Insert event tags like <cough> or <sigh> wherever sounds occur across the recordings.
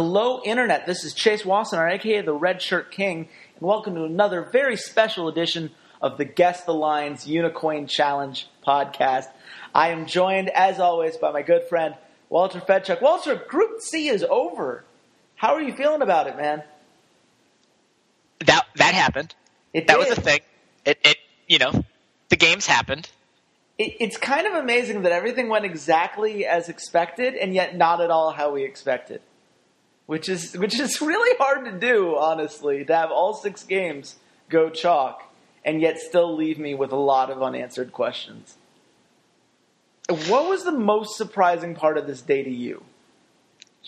Hello, Internet. This is Chase Wassenar, aka the Red Shirt King, and welcome to another very special edition of the Guess the Lines Unikoin Challenge podcast. I am joined, as always, by my good friend Walter Fedczuk. Walter, Group C is over. How are you feeling about it, man? That that happened. It that did. was a thing. It it you know the games happened. It, it's kind of amazing that everything went exactly as expected, and yet not at all how we expected. Which is which is <laughs> really hard to do, honestly, to have all six games go chalk, and yet still leave me with a lot of unanswered questions. What was the most surprising part of this day to you?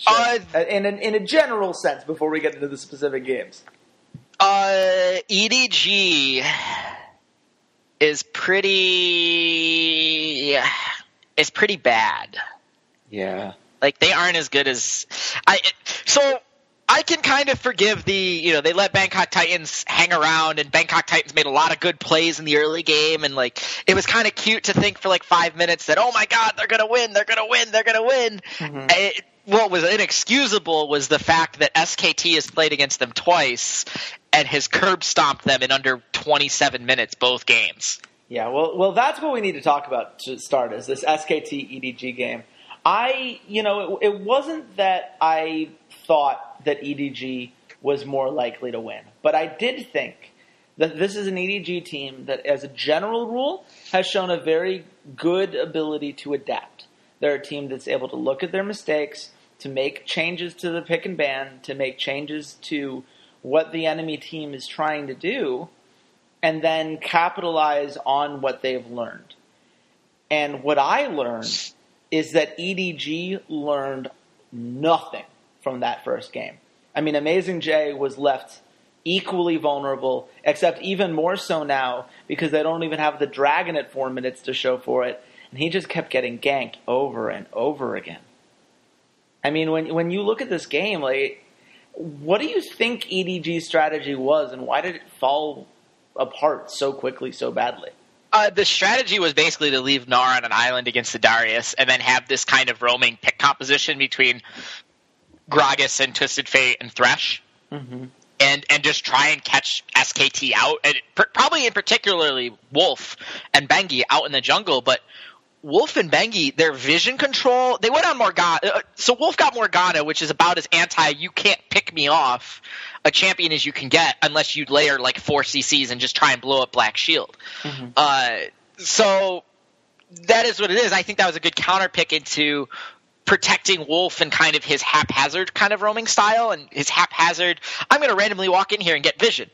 Uh, in, a, in a general sense, before we get into the specific games. Uh, EDG is pretty is pretty bad. Yeah. Like they aren't as good as I. So I can kind of forgive the you know they let Bangkok Titans hang around and Bangkok Titans made a lot of good plays in the early game and like it was kind of cute to think for like five minutes that oh my god they're gonna win they're gonna win they're gonna win. Mm-hmm. It- what was inexcusable was the fact that SKT has played against them twice and has curb stomped them in under 27 minutes both games. Yeah, well, well, that's what we need to talk about to start is this SKT EDG game. I, you know, it, it wasn't that I thought that EDG was more likely to win, but I did think that this is an EDG team that, as a general rule, has shown a very good ability to adapt. They're a team that's able to look at their mistakes, to make changes to the pick and ban, to make changes to what the enemy team is trying to do, and then capitalize on what they've learned. And what I learned is that EDG learned nothing from that first game. I mean, Amazing J was left equally vulnerable, except even more so now because they don't even have the dragon at four minutes to show for it, and he just kept getting ganked over and over again. I mean, when when you look at this game, like, what do you think EDG's strategy was, and why did it fall apart so quickly, so badly? Uh, the strategy was basically to leave Gnar on an island against the Darius, and then have this kind of roaming pick composition between Gragas and Twisted Fate and Thresh, Mm-hmm. and and just try and catch SKT out, and pr- probably in particularly Wolf and Bengi out in the jungle. But Wolf and Bengi, their vision control, they went on Morgana. Uh, so Wolf got Morgana, which is about as anti "you can't pick me off" a champion as you can get, unless you layer like four CCs and just try and blow up Black Shield. Uh, so that is what it is. I think that was a good counter pick into protecting Wolf and kind of his haphazard kind of roaming style and his haphazard. I'm going to randomly walk in here and get vision.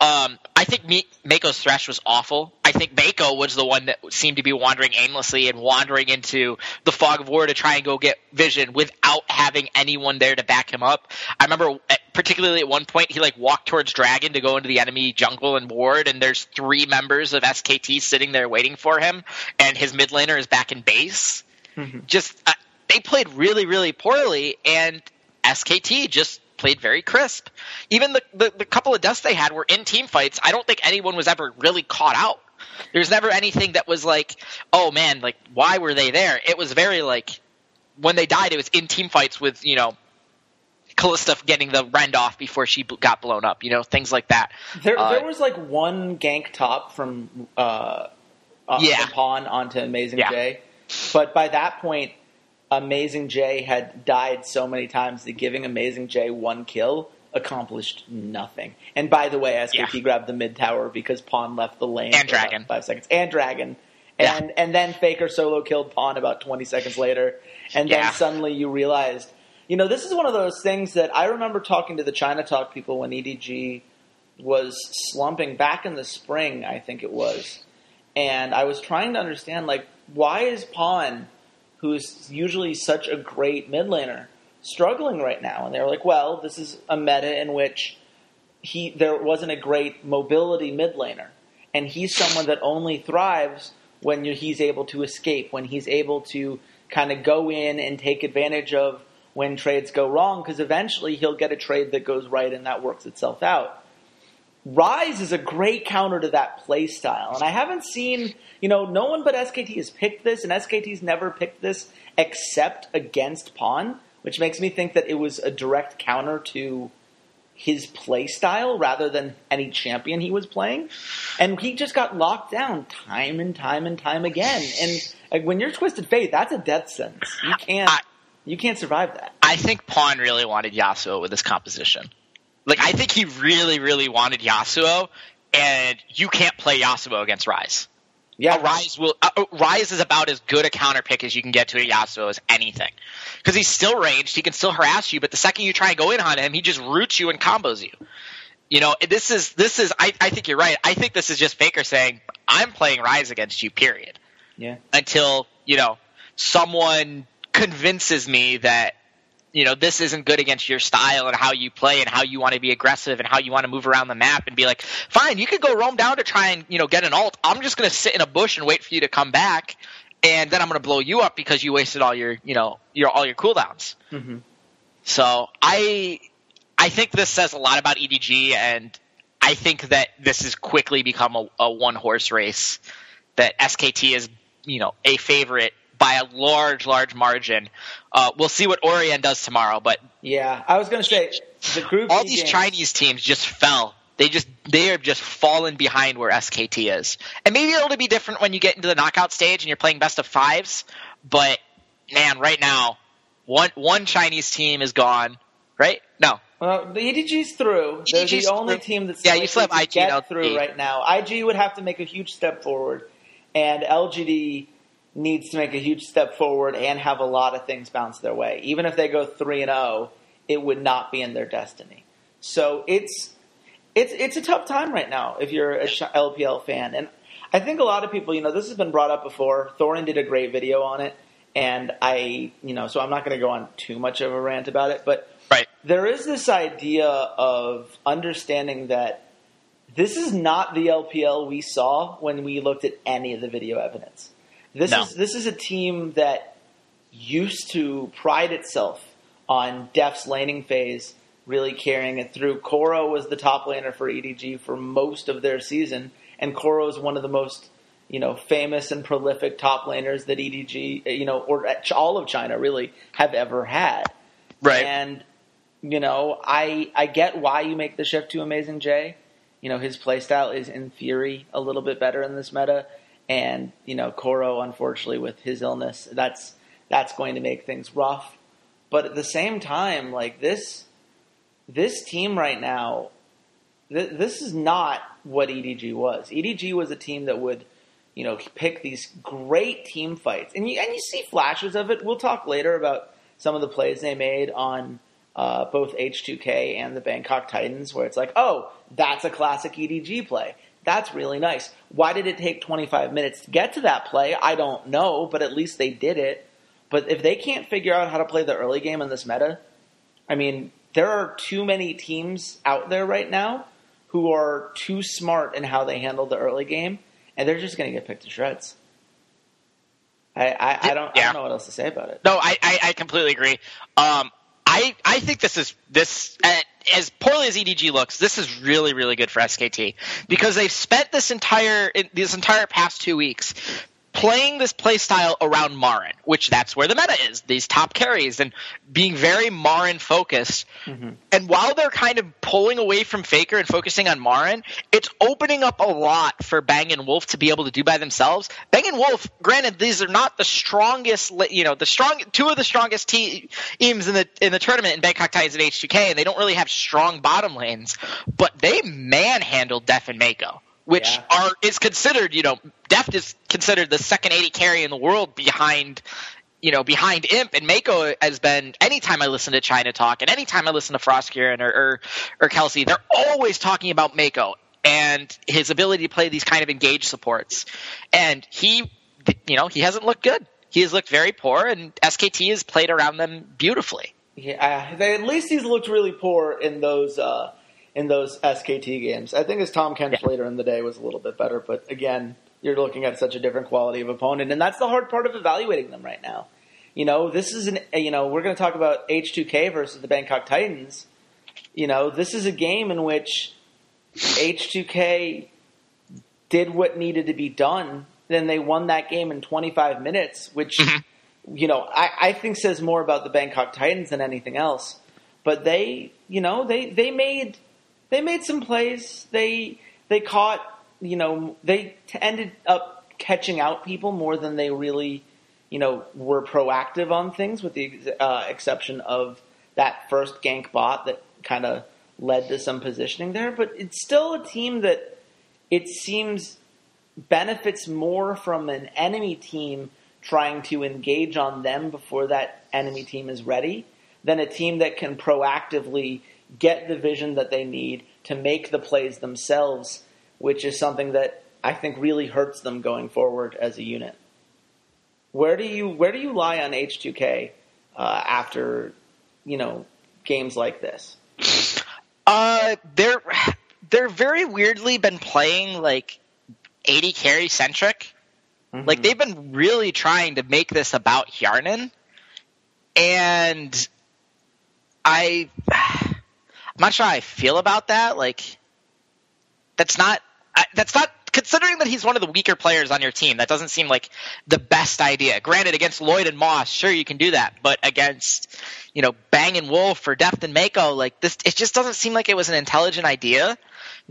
Um, I think Mi- Meiko's thresh was awful. I think Meiko was the one that seemed to be wandering aimlessly and wandering into the fog of war to try and go get vision without having anyone there to back him up. I remember at- particularly at one point he like walked towards Dragon to go into the enemy jungle and ward, and there's three members of SKT sitting there waiting for him, and his mid laner is back in base. Just uh, they played really, really poorly, and SKT just played very crisp. Even the, the, the couple of deaths they had were in team fights. I don't think anyone was ever really caught out. There's never anything that was like, oh man, like why were they there? It was very like when they died, it was in team fights with you know. Kalista getting the rend off before she got blown up, you know, things like that. There, Uh, there was like one gank top from uh, uh, Yeah. from Pawn onto Amazing Yeah. J, but by that point, Amazing J had died so many times that giving Amazing J one kill accomplished nothing. And by the way, SKT Yeah. grabbed the mid tower because Pawn left the lane And Dragon. five seconds, and Dragon. Yeah. And and then Faker solo killed Pawn about twenty seconds later, and then suddenly you realized, you know, this is one of those things that I remember talking to the China Talk people when EDG was slumping back in the spring, I think it was. And I was trying to understand, like, why is Pawn, who's usually such a great mid laner, struggling right now? And they were like, well, this is a meta in which he there wasn't a great mobility mid laner, and he's someone that only thrives when he's able to escape, when he's able to kind of go in and take advantage of when trades go wrong, because eventually he'll get a trade that goes right and that works itself out. Ryze is a great counter to that play style, and I haven't seen, you know, no one but SKT has picked this, and SKT's never picked this except against Pawn, which makes me think that it was a direct counter to his play style rather than any champion he was playing. And he just got locked down time and time and time again. And like, when you're Twisted Fate, that's a death sentence. You can't. I- you can't survive that. I think Pawn really wanted Yasuo with this composition. Like I think he really, really wanted Yasuo, and you can't play Yasuo against Ryze. Yeah, A Ryze will uh, uh, Ryze is about as good a counter pick as you can get to a Yasuo as anything, because he's still ranged, he can still harass you, but the second you try and go in on him, he just roots you and combos you. You know, this is this is I, I think you're right. I think this is just Faker saying I'm playing Ryze against you. Period. Yeah. Until you know someone convinces me that you know this isn't good against your style and how you play and how you want to be aggressive and how you want to move around the map and be like fine you could go roam down to try and you know get an alt. I'm just going to sit in a bush and wait for you to come back and then i'm going to blow you up because you wasted all your you know your all your cooldowns. Hmm so i i think this says a lot about edg and i think that this has quickly become a, a one horse race that skt is you know a favorite by a large large margin uh, we'll see what Origen does tomorrow, but Yeah, I was going to say the group. all these games- Chinese teams just fell. They just they are just fallen behind where SKT is, and maybe it'll be different when you get into the knockout stage and you're playing best of fives. But man, right now, one one Chinese team is gone. Right? No, Well, the EDG's through. They're EDG's the only through. team that's Yeah, you still have IG get through right now. IG would have to make a huge step forward, and LGD needs to make a huge step forward and have a lot of things bounce their way. Even if they go three and zero, it would not be in their destiny. So it's it's it's a tough time right now if you're a LPL fan, and I think a lot of people, you know, this has been brought up before. Thorin did a great video on it, and I, you know, so I'm not going to go on too much of a rant about it, but right? there is this idea of understanding that this is not the LPL we saw when we looked at any of the video evidence. This No. is this is a team that used to pride itself on Deft's laning phase, really carrying it through. Koro was the top laner for EDG for most of their season, and Koro is one of the most you know famous and prolific top laners that EDG eh, you know or eh, all of China really have ever had. Right. And you know, I I get why you make the shift to Amazing J. You know, his playstyle is in theory a little bit better in this meta, and you know, Koro, unfortunately, with his illness, that's that's going to make things rough. But at the same time, like this, this team right now, th- this is not what EDG was. EDG was a team that would, you know, pick these great team fights, and you and you see flashes of it. We'll talk later about some of the plays they made on uh, both H2K and the Bangkok Titans, where it's like, oh, that's a classic EDG play. That's really nice. Why did it take 25 minutes to get to that play? I don't know, but at least they did it. But if they can't figure out how to play the early game in this meta, I mean, there are too many teams out there right now who are too smart in how they handle the early game, and they're just going to get picked to shreds. I, I, I don't I don't know what else to say about it. No, I, I, I completely agree. Um, I I think this is this uh, as poorly as EDG looks. This is really really good for SKT because they've spent this entire this entire past two weeks playing this playstyle around Marin, which that's where the meta is. These top carries and being very Marin focused. Mm-hmm. And while they're kind of pulling away from Faker and focusing on Marin, it's opening up a lot for Bang and Wolf to be able to do by themselves. Bang and Wolf, granted, these are not the strongest, you know, the strong two of the strongest teams in the in the tournament in Bangkok Titans and H2K, and they don't really have strong bottom lanes, but they manhandled Deft and Meiko. Which Yeah. are is considered, you know, Deft is considered the second AD carry in the world behind you know, behind Imp and Meiko has been anytime I listen to China talk and anytime I listen to Froskurinn or, or or Kelsey, they're always talking about Meiko and his ability to play these kind of engaged supports. And he you know, he hasn't looked good. He has looked very poor and SKT has played around them beautifully. Yeah, they, at least he's looked really poor in those uh, in those SKT games. I think his Tahm Kench later in the day was a little bit better, but again, you're looking at such a different quality of opponent, and that's the hard part of evaluating them right now. You know, this is an you know we're going to talk about H2K versus the Bangkok Titans. You know, this is a game in which H2K did what needed to be done. Then they won that game in 25 minutes, which Mhm. you know, I, I think says more about the Bangkok Titans than anything else. But they, you know, they, they made they made some plays. They they caught, you know, they t- ended up catching out people more than they really, you know, were proactive on things. With the uh, exception of that first gank bot that kind of led to some positioning there. But it's still a team that it seems benefits more from an enemy team trying to engage on them before that enemy team is ready than a team that can proactively get the vision that they need to make the plays themselves, which is something that I think really hurts them going forward as a unit. Where do you where do you lie on H2K uh, after you know games like this? Uh, they're they're very weirdly been playing like AD carry centric. Mm-hmm. Like they've been really trying to make this about Hjarnan, and I I'm not sure how I feel about that. Like that's not that's not considering that he's one of the weaker players on your team, that doesn't seem like the best idea. Granted, against Lloyd and Moss, sure you can do that, but against you know Bang and Wolf or Deft and Meiko, like this, it just doesn't seem like it was an intelligent idea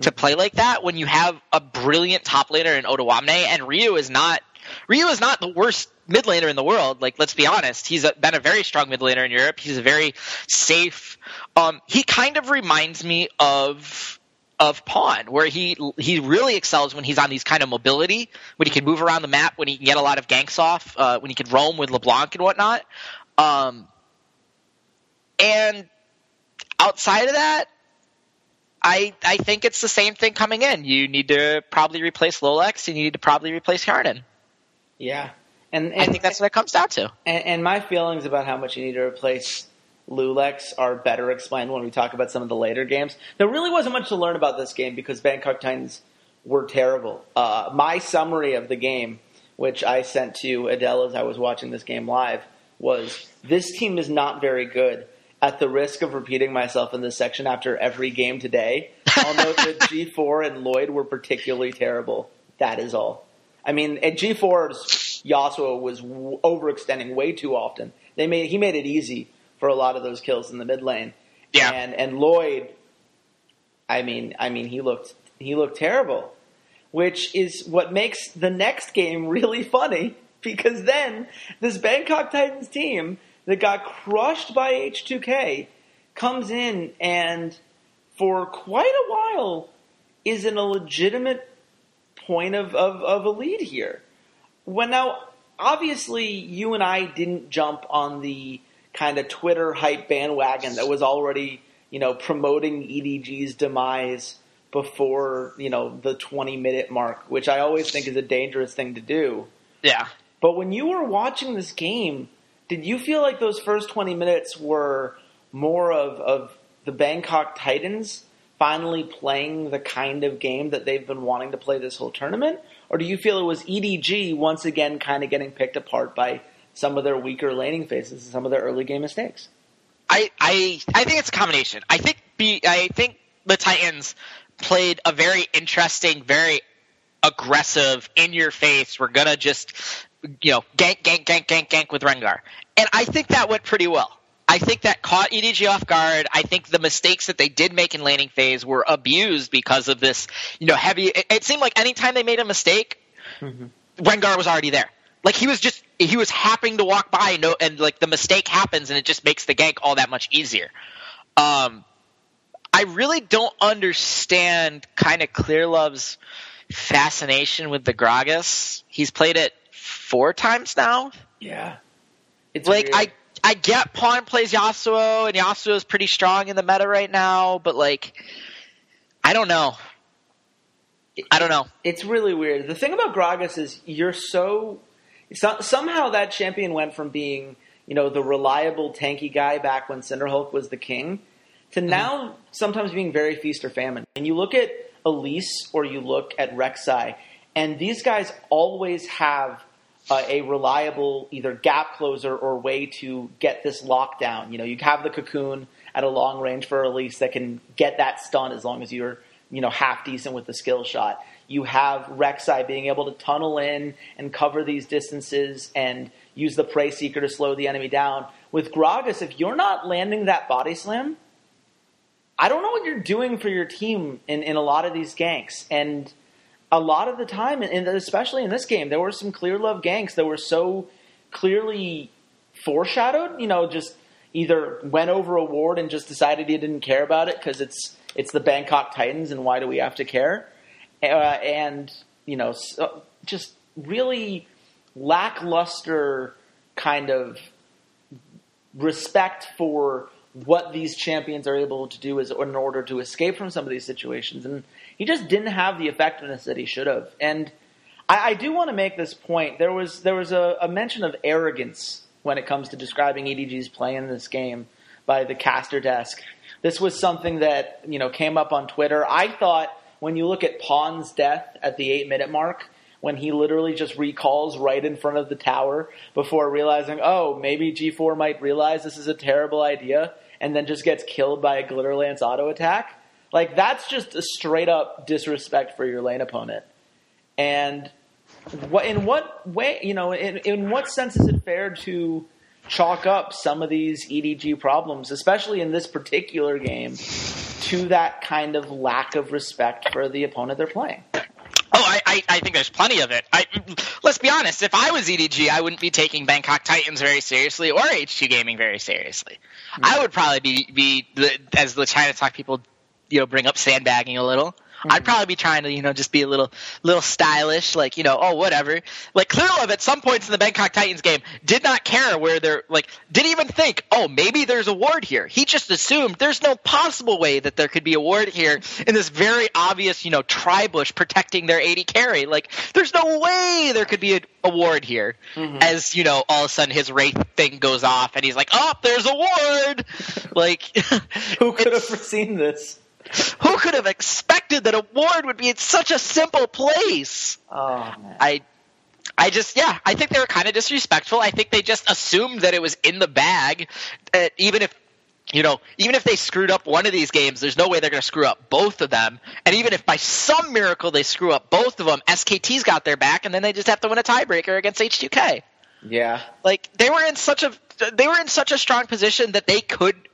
to mm-hmm. play like that when you have a brilliant top laner in Odoamne and Ryu is not Ryu is not the worst mid laner in the world. Like, let's be honest, he's a, been a very strong mid laner in Europe. He's a very safe. Um, he kind of reminds me of of Pawn, where he he really excels when he's on these kind of mobility, when he can move around the map, when he can get a lot of ganks off, uh, when he can roam with LeBlanc and whatnot. Um, and outside of that, I I think it's the same thing coming in. You need to probably replace Loulex, and you need to probably replace Hjarnan. Yeah, and, and I think that's what it comes down to. And, and my feelings about how much you need to replace Loulex are better explained when we talk about some of the later games. There really wasn't much to learn about this game because Bangkok Titans were terrible. Uh, my summary of the game, which I sent to Adel as I was watching this game live, was this team is not very good. At the risk of repeating myself in this section after every game today, I'll note that G4 and Lloyd were particularly terrible. That is all. I mean, at G4's Yasuo was overextending way too often. They made he made it easy for a lot of those kills in the mid lane. Yeah. And and Lloyd, I mean, I mean, he looked he looked terrible, which is what makes the next game really funny <laughs> because then this Bangkok Titans team that got crushed by H2K comes in and for quite a while is in a legitimate point of, of, of a lead here. When now, obviously, you and I didn't jump on the kind of Twitter hype bandwagon that was already, you know, promoting EDG's demise before, you know, the 20 minute mark, which I always think is a dangerous thing to do. Yeah. But when you were watching this game, did you feel like those first 20 minutes were more of, of the Bangkok Titans finally playing the kind of game that they've been wanting to play this whole tournament? Or do you feel it was EDG once again kind of getting picked apart by some of their weaker laning phases and some of their early game mistakes. I, I I think it's a combination. I think B, I think the Titans played a very interesting, very aggressive, in your face. We're gonna just you know gank, gank, gank, gank, gank with Rengar, and I think that went pretty well. I think that caught EDG off guard. I think the mistakes that they did make in laning phase were abused because of this, you know, heavy. It, it seemed like anytime they made a mistake, mm-hmm. Rengar was already there. Like he was just he was happening to walk by no and like the mistake happens and it just makes the gank all that much easier. Um I really don't understand kind of Clearlove's fascination with the Gragas. He's played it four times now. Yeah. It's like weird. I I get Pawn plays Yasuo and Yasuo is pretty strong in the meta right now, but like I don't know. I don't know. It's really weird. The thing about Gragas is you're so so, somehow that champion went from being, you know, the reliable tanky guy back when Cinderhulk was the king to mm-hmm. now sometimes being very feast or famine. And you look at Elise or you look at Rek'Sai, and these guys always have uh, a reliable either gap closer or way to get this lockdown. You know, you have the cocoon at a long range for Elise that can get that stun as long as you're, you know, half decent with the skill shot you have Rek'Sai being able to tunnel in and cover these distances, and use the prey seeker to slow the enemy down. With Gragas, if you're not landing that body slam, I don't know what you're doing for your team in, in a lot of these ganks. And a lot of the time, and especially in this game, there were some Clearlove ganks that were so clearly foreshadowed. You know, just either went over a ward and just decided he didn't care about it because it's it's the Bangkok Titans and why do we have to care? Uh, and you know, so just really lackluster kind of respect for what these champions are able to do is in order to escape from some of these situations. And he just didn't have the effectiveness that he should have. And I, I do want to make this point. There was there was a, a, mention of arrogance when it comes to describing EDG's play in this game by the caster desk. This was something that you know came up on Twitter. I thought when you look at Pawn's death at the eight minute mark, when he literally just recalls right in front of the tower before realizing, oh, maybe G4 might realize this is a terrible idea and then just gets killed by a Glitterlance auto attack. Like, that's just a straight up disrespect for your lane opponent. And what, in what way, you know, in, in what sense is it fair to chalk up some of these EDG problems, especially in this particular game, to that kind of lack of respect for the opponent they're playing? Oh, I, I, I, think there's plenty of it. I, let's be honest. If I was EDG, I wouldn't be taking Bangkok Titans very seriously or H2 Gaming very seriously. Mm-hmm. I would probably be, be as the China Talk people, you know, bring up sandbagging a little. Mm-hmm. I'd probably be trying to, you know, just be a little, little stylish, like, you know, oh, whatever. Like, Clearlove at some points in the Bangkok Titans game did not care where they're, like, didn't even think, oh, maybe there's a ward here. He just assumed there's no possible way that there could be a ward here in this very obvious, you know, Tribush protecting their AD carry. Like, there's no way there could be a, a ward here. Mm-hmm. As, you know, all of a sudden his Wraith thing goes off and he's like, oh, there's a ward! <laughs> like, <laughs> who could have foreseen this? Who could have expected that a ward would be in such a simple place? Oh. I I just yeah, I think they were kind of disrespectful. I think they just assumed that it was in the bag, uh, even if you know, even if they screwed up one of these games, there's no way they're going to screw up both of them. And even if by some miracle they screw up both of them, SKT's got their back, and then they just have to win a tiebreaker against H2K. Yeah, like they were in such a they were in such a strong position that they could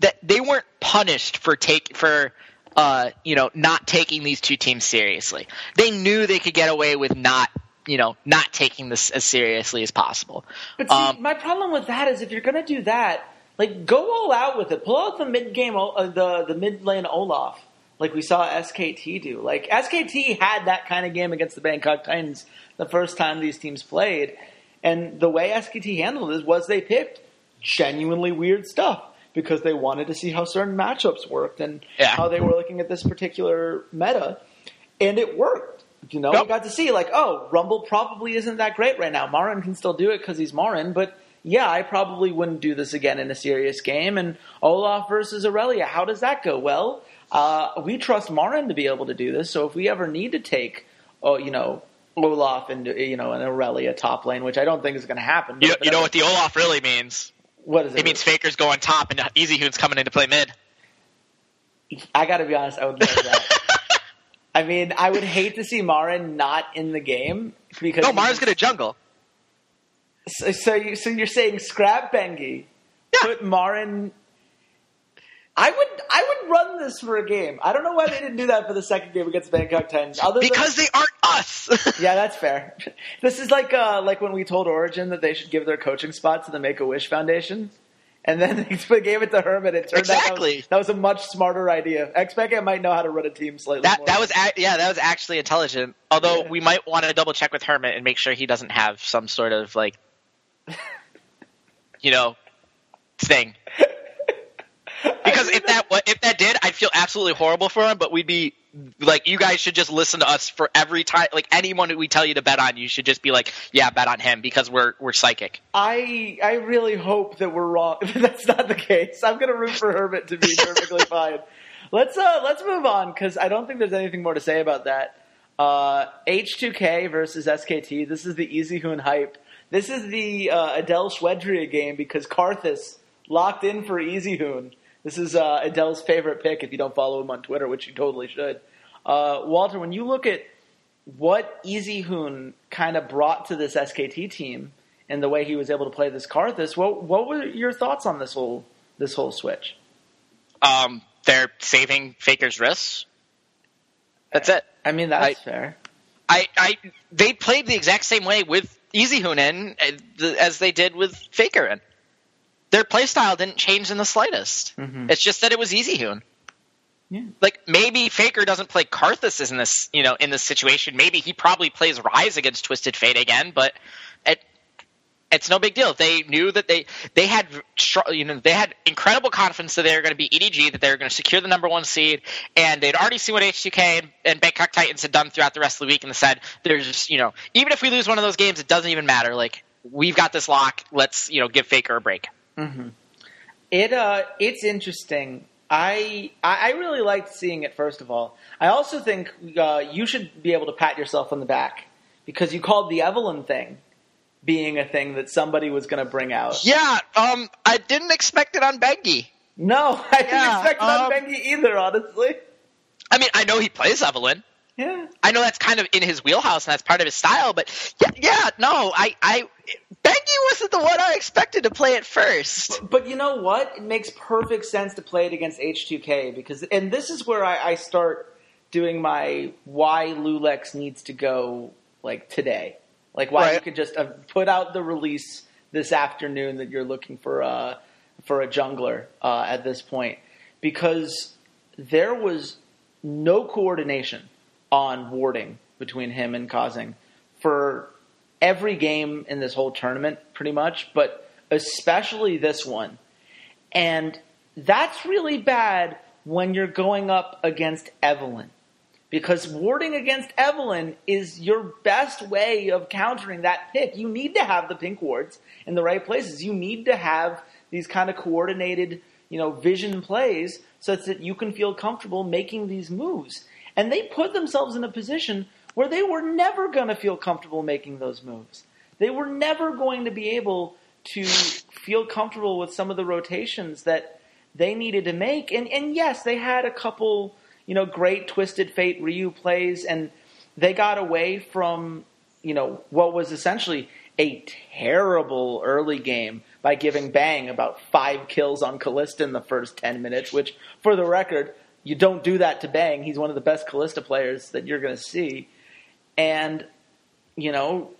that they weren't punished for take for uh, you know not taking these two teams seriously. They knew they could get away with not you know not taking this as seriously as possible. But see, um, my problem with that is if you're going to do that, like go all out with it. Pull out the mid game, uh, the the mid lane Olaf, like we saw SKT do. Like SKT had that kind of game against the Bangkok Titans the first time these teams played, and the way SKT handled it was they picked genuinely weird stuff because they wanted to see how certain matchups worked and yeah. how they were looking at this particular meta, and it worked. You know, yep. we got to see like, oh, Rumble probably isn't that great right now. Marin can still do it because he's Marin, but yeah, I probably wouldn't do this again in a serious game. And Olaf versus Aurelia, how does that go? Well, uh, we trust Marin to be able to do this. So if we ever need to take, oh, you know, Olaf and you know an Aurelia top lane, which I don't think is going to happen. You, you know what the Olaf really means? What is it? It means Faker's going top and Easyhoon's coming in to play mid. I gotta be honest, I would love that. <laughs> I mean, I would hate to see Marin not in the game because no, Marin's gonna jungle. So, so you so you're saying scrap Bengi, yeah. put Marin I would I would run this for a game. I don't know why they didn't do that for the second game against Bangkok Titans. Other because than, they aren't us. <laughs> yeah, that's fair. This is like uh, like when we told Origen that they should give their coaching spot to the Make a Wish Foundation, and then <laughs> they gave it to Hermit. It turned exactly. out that was, that was, a much smarter idea. Xpeke might know how to run a team slightly. That more. that was a- yeah, that was actually intelligent. Although yeah. we might want to double check with Hermit and make sure he doesn't have some sort of like, <laughs> you know, thing because if that if that did, I'd feel absolutely horrible for him. But we'd be like, you guys should just listen to us for every time. Like anyone who we tell you to bet on, you should just be like, yeah, bet on him because we're we're psychic. I I really hope that we're wrong. <laughs> That's not the case. I'm gonna root for Herbert to be <laughs> perfectly fine. Let's uh let's move on because I don't think there's anything more to say about that. Uh, H2K versus SKT. This is the Easyhoon hype. This is the uh, Adel Chouadria game because Karthus locked in for Easyhoon. This is uh, Adel's favorite pick. If you don't follow him on Twitter, which you totally should. Uh, Walter, when you look at what Easyhoon kind of brought to this SKT team and the way he was able to play this Karthus. What what were your thoughts on this whole this whole switch? Um, they're saving Faker's wrists. That's it. I mean, that's I- fair. I, I, they played the exact same way with Easy Hoon in as they did with Faker. In their play style didn't change in the slightest. Mhm. It's just that it was Easy Hoon. Yeah. Like maybe Faker doesn't play Karthus in this, you know, in this situation. Maybe he probably plays Ryze against Twisted Fate again, but it, it's no big deal. They knew that they they had str- you know they had incredible confidence that they were going to be EDG, that they were going to secure the number one seed, and they'd already seen what H2K and, and Bangkok Titans had done throughout the rest of the week, and they said, "There's you know even if we lose one of those games, it doesn't even matter. Like we've got this lock. Let's you know give Faker a break." Hmm It uh, it's interesting. I I really liked seeing it. First of all, I also think uh, you should be able to pat yourself on the back because you called the Evelynn thing being a thing that somebody was going to bring out. Yeah, um, I didn't expect it on Bengi. No, <laughs> I didn't expect it on um, Bengi either. Honestly, I mean, I know he plays Evelynn. Yeah. I know that's kind of in his wheelhouse and that's part of his style, but yeah, yeah no, I, I, Bengi wasn't the one I expected to play it first. But you know what? It makes perfect sense to play it against H2K because, and this is where I, I start doing my why Loulex needs to go like today, like why you could just uh, put out the release this afternoon that you're looking for a for a jungler uh, at this point because there was no coordination on warding between him and KaSing for every game in this whole tournament, pretty much, but especially this one. And that's really bad when you're going up against Evelynn. Because warding against Evelynn is your best way of countering that pick. You need to have the pink wards in the right places. You need to have these kind of coordinated, you know, vision plays such that you can feel comfortable making these moves. And they put themselves in a position where they were never going to feel comfortable making those moves. They were never going to be able to feel comfortable with some of the rotations that they needed to make. And and yes, they had a couple, you know, great Twisted Fate Ryu plays, and they got away from, you know, what was essentially a terrible early game by giving Bang about five kills on Kalista in the first ten minutes. Which, for the record, you don't do that to Bang. He's one of the best Kalista players that you're going to see, and you know,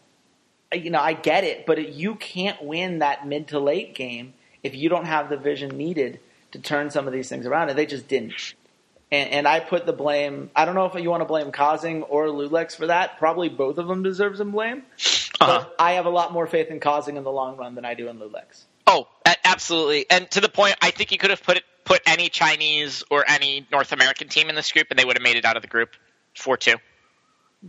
you know, I get it, but it, you can't win that mid to late game if you don't have the vision needed to turn some of these things around, and they just didn't. And, and I put the blame. I don't know if you want to blame KaSing or Loulex for that. Probably both of them deserve some blame. Uh-huh. But I have a lot more faith in KaSing in the long run than I do in Loulex. Oh, a- absolutely. And to the point, I think you could have put it, put any Chinese or any North American team in this group, and they would have made it out of the group four two.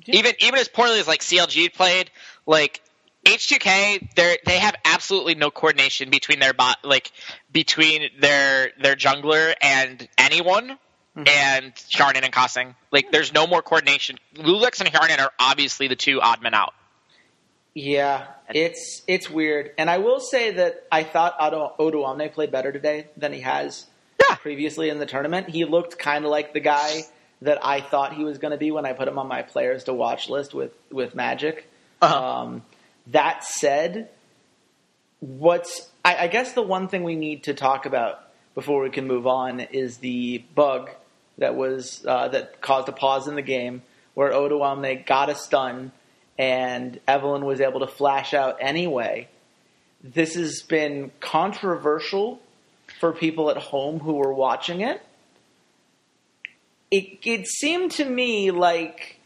Yeah. Even even as poorly as like CLG played, like H2K, they they have absolutely no coordination between their bot, like between their their jungler and anyone. Mm-hmm. And Hjarnan and KaSing. Like, there's no more coordination. Loulex and Hjarnan are obviously the two odd men out. Yeah, it's it's weird, and I will say that I thought Odo, Odo played better today than he has Yeah. previously in the tournament. He looked kind of like the guy that I thought he was going to be when I put him on my players to watch list with with Magic. Uh-huh. Um, that said, what's I, I guess the one thing we need to talk about before we can move on is the bug that was uh, that caused a pause in the game where Odoamne got a stun and Evelynn was able to flash out anyway. This has been controversial for people at home who were watching it. It it seemed to me like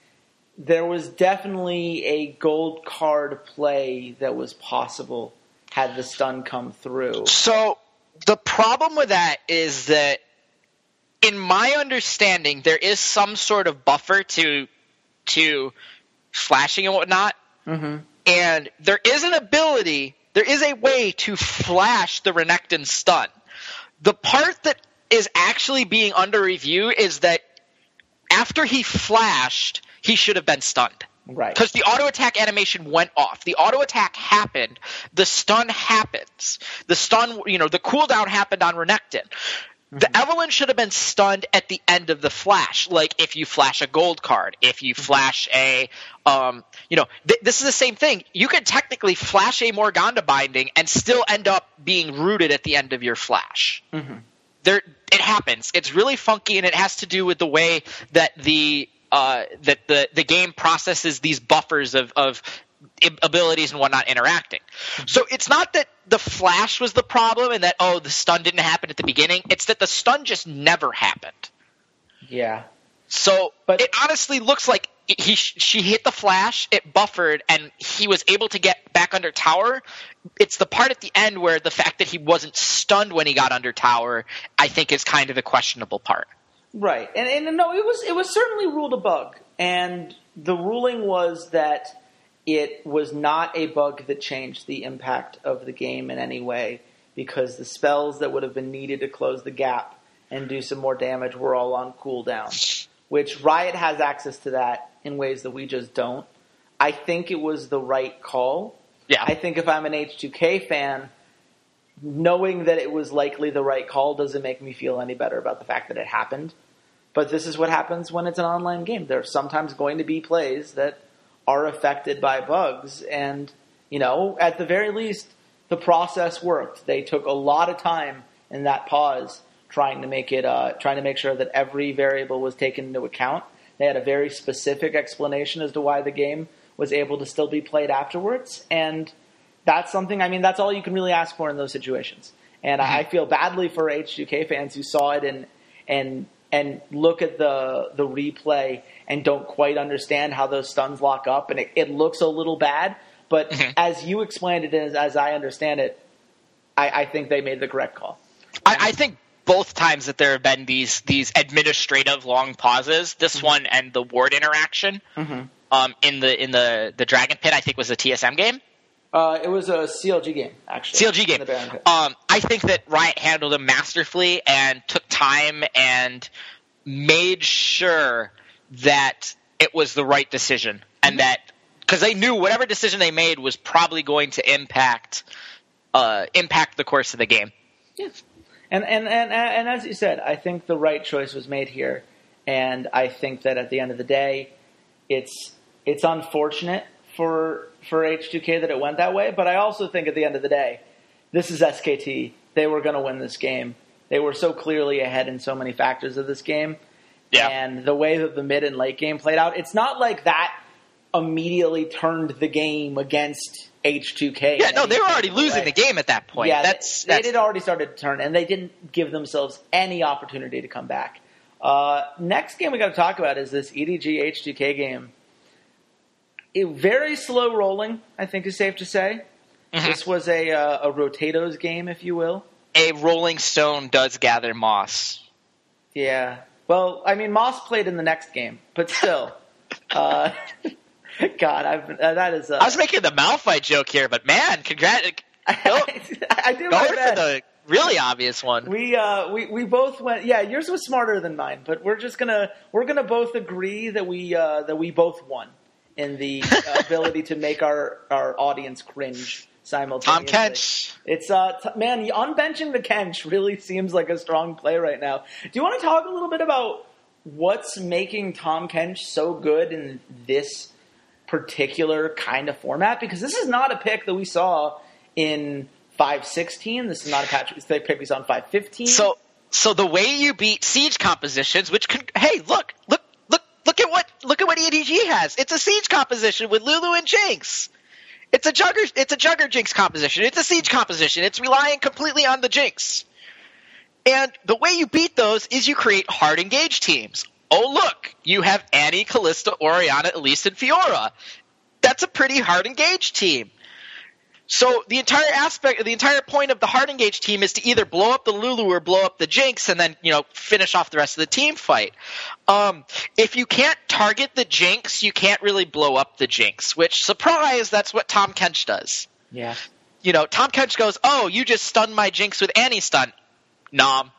there was definitely a gold card play that was possible had the stun come through. So the problem with that is that, in my understanding, there is some sort of buffer to to flashing and whatnot, Mm-hmm. and there is an ability, there is a way to flash the Renekton stun. The part that is actually being under review is that after he flashed, he should have been stunned. Right. Because the auto attack animation went off. The auto attack happened. The stun happens. The stun, you know, the cooldown happened on Renekton. The Evelynn should have been stunned at the end of the flash. Like if you flash a gold card, if you flash a, um, you know, th- this is the same thing. You could technically flash a Morgana binding and still end up being rooted at the end of your flash. Mm-hmm. There, it happens. It's really funky, and it has to do with the way that the uh, that the the game processes these buffers of of abilities and whatnot interacting. So it's not that the flash was the problem and that oh the stun didn't happen at the beginning. It's that the stun just never happened. Yeah. So but it honestly looks like he she hit the flash, it buffered, and he was able to get back under tower. It's the part at the end where the fact that he wasn't stunned when he got under tower, I think, is kind of the questionable part. Right, and and no, it was it was certainly ruled a bug, and the ruling was that it was not a bug that changed the impact of the game in any way because the spells that would have been needed to close the gap and do some more damage were all on cooldown. Which Riot has access to that in ways that we just don't. I think it was the right call. Yeah. I think if I'm an H2K fan, knowing that it was likely the right call doesn't make me feel any better about the fact that it happened. But this is what happens when it's an online game. There are sometimes going to be plays that are affected by bugs. And, you know, at the very least, the process worked. They took a lot of time in that pause trying to make it, uh, trying to make sure that every variable was taken into account. They had a very specific explanation as to why the game was able to still be played afterwards. And that's something, I mean, that's all you can really ask for in those situations. And mm-hmm. I feel badly for H2K fans who saw it and, and and look at the the replay and don't quite understand how those stuns lock up, and it, it looks a little bad. But mm-hmm. as you explained it, as, as I understand it, I, I, think they made the correct call. I, I, think both times that there have been these these administrative long pauses, this mm-hmm. one and the ward interaction mm-hmm. um, in the in the the Dragon Pit, I think was a TSM game. Uh, it was a CLG game, actually. CLG game. Um, I think that Riot handled them masterfully and took time and made sure that it was the right decision and mm-hmm. that because they knew whatever decision they made was probably going to impact uh, impact the course of the game. Yes. And, and and and as you said, I think the right choice was made here, and I think that at the end of the day, it's it's unfortunate for for H2K that it went that way, but I also think at the end of the day, this is SKT. They were going to win this game. They were so clearly ahead in so many factors of this game. Yeah. And the way that the mid and late game played out, it's not like that immediately turned the game against H2K. Yeah, no, they were already losing the game at that point. Yeah, that's, they, that's... had already started to turn, and they didn't give themselves any opportunity to come back. Uh, next game we got to talk about is this EDG H2K game very slow rolling, I think is safe to say. Mm-hmm. This was a uh, a Rotatos game, if you will. A Rolling Stone does gather moss. Yeah. Well, I mean, Moss played in the next game, but still. <laughs> uh, <laughs> God, I've, uh, that is. Uh, I was making the Malphite joke here, but man, congrats! <laughs> I, I did best. for the really obvious one. We uh we, we both went yeah, yours was smarter than mine, but we're just gonna we're gonna both agree that we uh that we both won in the uh, ability to make our, our audience cringe simultaneously. Tahm Kench. It's uh t- man, unbenching the Kench really seems like a strong play right now. Do you want to talk a little bit about what's making Tom Kench so good in this particular kind of format? Because this is not a pick that we saw in 516. This is not a patch pick we saw in 515. So so the way you beat siege compositions, which can hey look look Look at what look at what EDG has. It's a siege composition with Lulu and Jinx. It's a Jugger it's a Jugger Jinx composition. It's a siege composition. It's relying completely on the Jinx. And the way you beat those is you create hard engage teams. Oh look, you have Annie, Kalista, Orianna, Elise, and Fiora. That's a pretty hard engage team. So the entire aspect, the entire point of the hard engage team is to either blow up the Lulu or blow up the Jinx, and then you know finish off the rest of the team fight. Um, if you can't target the Jinx, you can't really blow up the Jinx. Which surprise, that's what Tahm Kench does. Yeah. You know, Tahm Kench goes, "Oh, you just stunned my Jinx with Annie stun." Nom.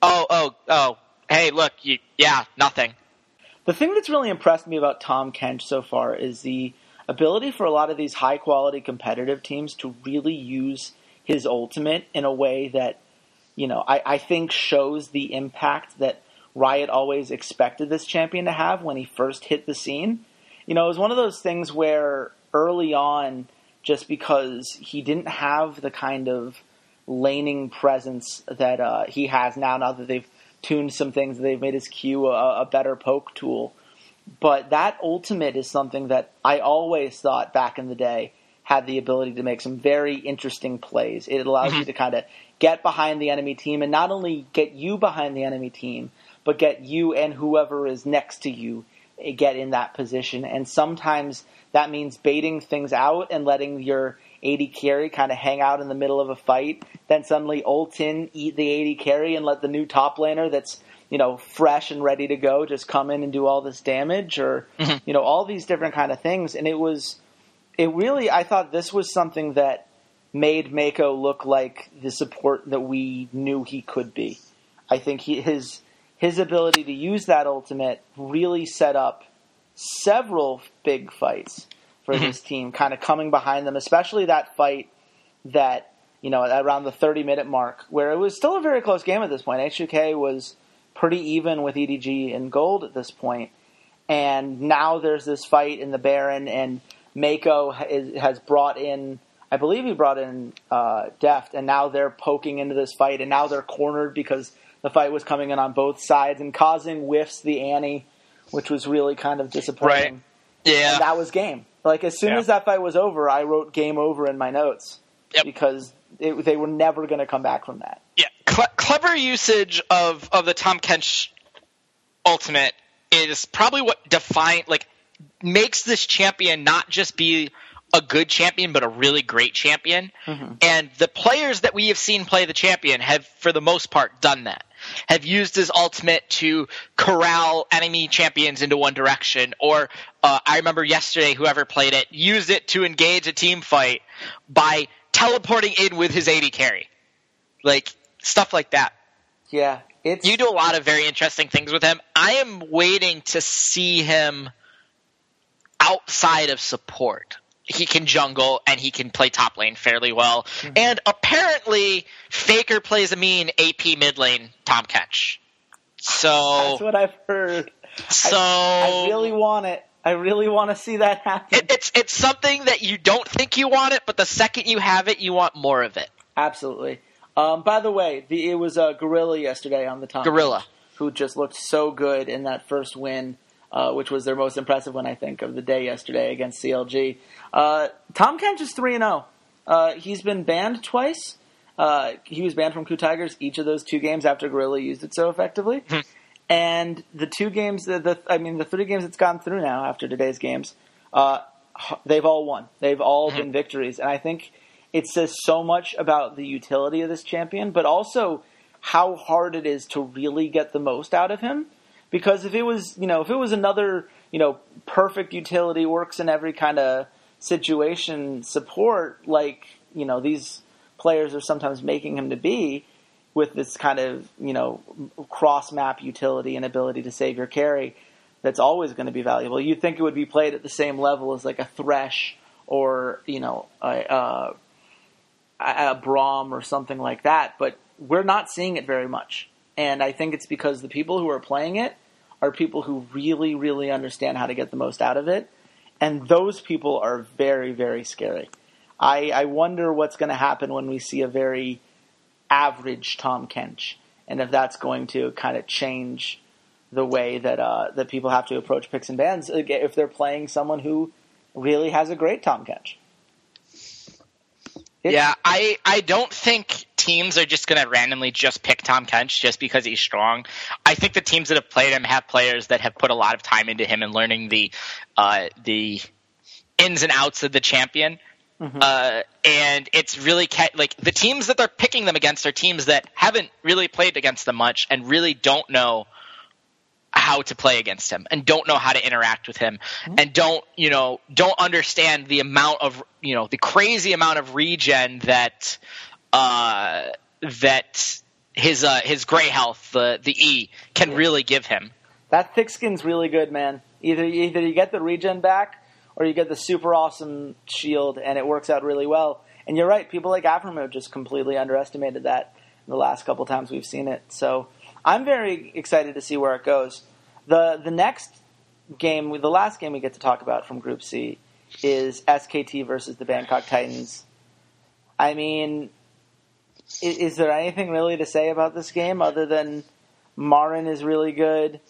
Oh, oh, oh. Hey, look, you, yeah, nothing. The thing that's really impressed me about Tahm Kench so far is the ability for a lot of these high quality competitive teams to really use his ultimate in a way that you know, I, I think shows the impact that Riot always expected this champion to have when he first hit the scene. You know, it was one of those things where early on, just because he didn't have the kind of laning presence that uh, he has now, now that they've tuned some things, they've made his Q a, a better poke tool. But that ultimate is something that I always thought back in the day had the ability to make some very interesting plays. It allows you to kind of get behind the enemy team and not only get you behind the enemy team, but get you and whoever is next to you eh, get in that position. And sometimes that means baiting things out and letting your AD carry kind of hang out in the middle of a fight. Then suddenly ult in, eat the AD carry, and let the new top laner that's you know fresh and ready to go just come in and do all this damage, or mm-hmm. you know all these different kind of things. And it was, it really, I thought this was something that made Meiko look like the support that we knew he could be. I think he, his his ability to use that ultimate really set up several big fights for mm-hmm. this team, kind of coming behind them, especially that fight that you know around the 30 minute mark, where it was still a very close game at this point. HJK was pretty even with EDG and Gold at this point, and now there's this fight in the Baron, and Meiko has brought in. I believe he brought in uh, Deft, and now they're poking into this fight, and now they're cornered because the fight was coming in on both sides and causing whiffs the Annie, which was really kind of disappointing. Right. Yeah. And that was game. Like as soon yeah. as that fight was over, I wrote game over in my notes yep. because it, they were never going to come back from that. Yeah, Cle- clever usage of of the Tahm Kench ultimate is probably what define like makes this champion not just be a good champion, but a really great champion. Mm-hmm. And the players that we have seen play the champion have, for the most part, done that. Have used his ultimate to corral enemy champions into one direction. Or uh, I remember yesterday, whoever played it used it to engage a team fight by teleporting in with his AD carry, like stuff like that. Yeah, it's... you do a lot of very interesting things with him. I am waiting to see him outside of support he can jungle and he can play top lane fairly well. Mm-hmm. And apparently, Faker plays a mean AP mid lane Tahm Kench. So that's what I've heard. So I, I really want it. I really want to see that happen. It, it's it's something that you don't think you want it, but the second you have it, you want more of it. Absolutely. Um, by the way, the, it was a uh, Gorilla yesterday on the top. Gorilla, who just looked so good in that first win uh, which was their most impressive one, I think, of the day yesterday against CLG. Uh, Tahm Kench is 3 and 0. Uh, he's been banned twice. Uh, he was banned from KOO Tigers each of those two games after Gorilla used it so effectively. Hmm. and the two games, the, the, I mean, the three games it's gone through now after today's games, uh, they've all won. They've all hmm. been victories. And I think it says so much about the utility of this champion, but also how hard it is to really get the most out of him because if it was, you know, if it was another, you know, perfect utility works in every kind of situation support, like you know these players are sometimes making him to be, with this kind of you know cross map utility and ability to save your carry, that's always going to be valuable. You'd think it would be played at the same level as like a Thresh or you know a, a, a Braum or something like that, but we're not seeing it very much. And I think it's because the people who are playing it are people who really, really understand how to get the most out of it. And those people are very, very scary. I, I wonder what's going to happen when we see a very average Tahm Kench, and if that's going to kind of change the way that uh, that people have to approach picks and bans if they're playing someone who really has a great Tahm Kench. It's, yeah, I I don't think teams are just going to randomly just pick Tahm Kench just because he's strong. I think the teams that have played him have players that have put a lot of time into him and learning the uh, the ins and outs of the champion. Mm-hmm. Uh, and it's really ca- like the teams that they're picking them against are teams that haven't really played against them much and really don't know how to play against him and don't know how to interact with him mm-hmm. and don't you know don't understand the amount of you know the crazy amount of regen that uh, that his uh, his gray health, the the E, can really give him. That thick skin's really good, man. Either either you get the regen back, or you get the super awesome shield, and it works out really well. And you're right, people like Aphromoo just completely underestimated that. the last couple times we've seen it. So I'm very excited to see where it goes. the The next game, the last game we get to talk about from Group C, is SKT versus the Bangkok Titans. I mean, is, is there anything really to say about this game other than MaRin is really good?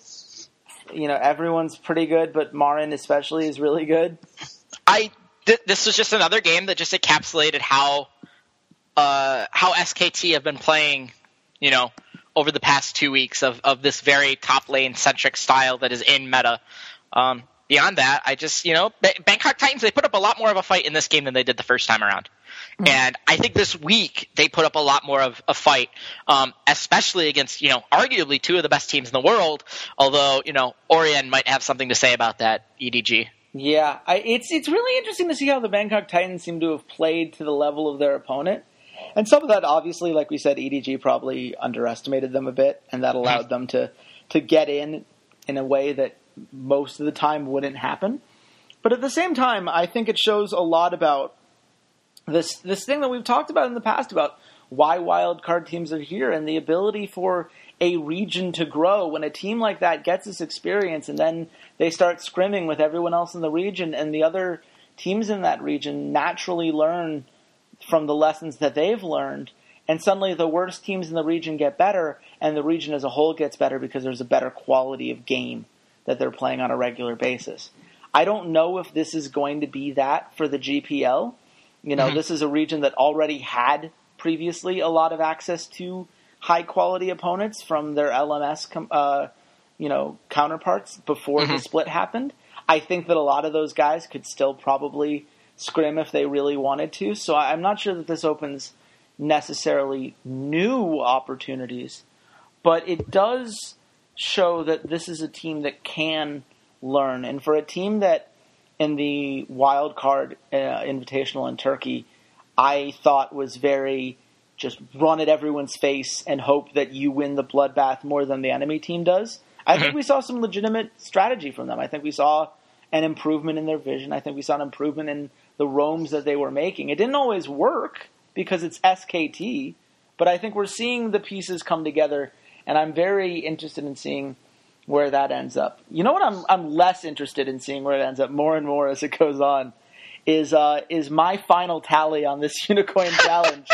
You know, everyone's pretty good, but MaRin especially is really good. I th- this was just another game that just encapsulated how uh, how SKT have been playing. You know, over the past two weeks of, of this very top lane centric style that is in meta. Um, beyond that, I just, you know, Bangkok Titans, they put up a lot more of a fight in this game than they did the first time around. Mm-hmm. And I think this week they put up a lot more of a fight, um, especially against, you know, arguably two of the best teams in the world. Although, you know, Origen might have something to say about that, EDG. Yeah, I, it's it's really interesting to see how the Bangkok Titans seem to have played to the level of their opponent. And some of that, obviously, like we said, EDG probably underestimated them a bit, and that allowed them to to get in in a way that most of the time wouldn't happen. But at the same time, I think it shows a lot about this this thing that we've talked about in the past about why wildcard teams are here and the ability for a region to grow when a team like that gets this experience and then they start scrimming with everyone else in the region and the other teams in that region naturally learn from the lessons that they've learned and suddenly the worst teams in the region get better and the region as a whole gets better because there's a better quality of game that they're playing on a regular basis. I don't know if this is going to be that for the GPL. You know, mm-hmm. this is a region that already had previously a lot of access to high quality opponents from their LMS, uh, you know, counterparts before mm-hmm. the split happened. I think that a lot of those guys could still probably scrim if they really wanted to. So I'm not sure that this opens necessarily new opportunities, but it does show that this is a team that can learn. And for a team that in the wild card uh, invitational in Turkey, I thought was very just run at everyone's face and hope that you win the bloodbath more than the enemy team does. I think <laughs> we saw some legitimate strategy from them. I think we saw an improvement in their vision. I think we saw an improvement in the roams that they were making. It didn't always work because it's SKT, but I think we're seeing the pieces come together, and I'm very interested in seeing where that ends up. You know what? I'm I'm less interested in seeing where it ends up more and more as it goes on. Is uh, is my final tally on this <laughs> Unikoin challenge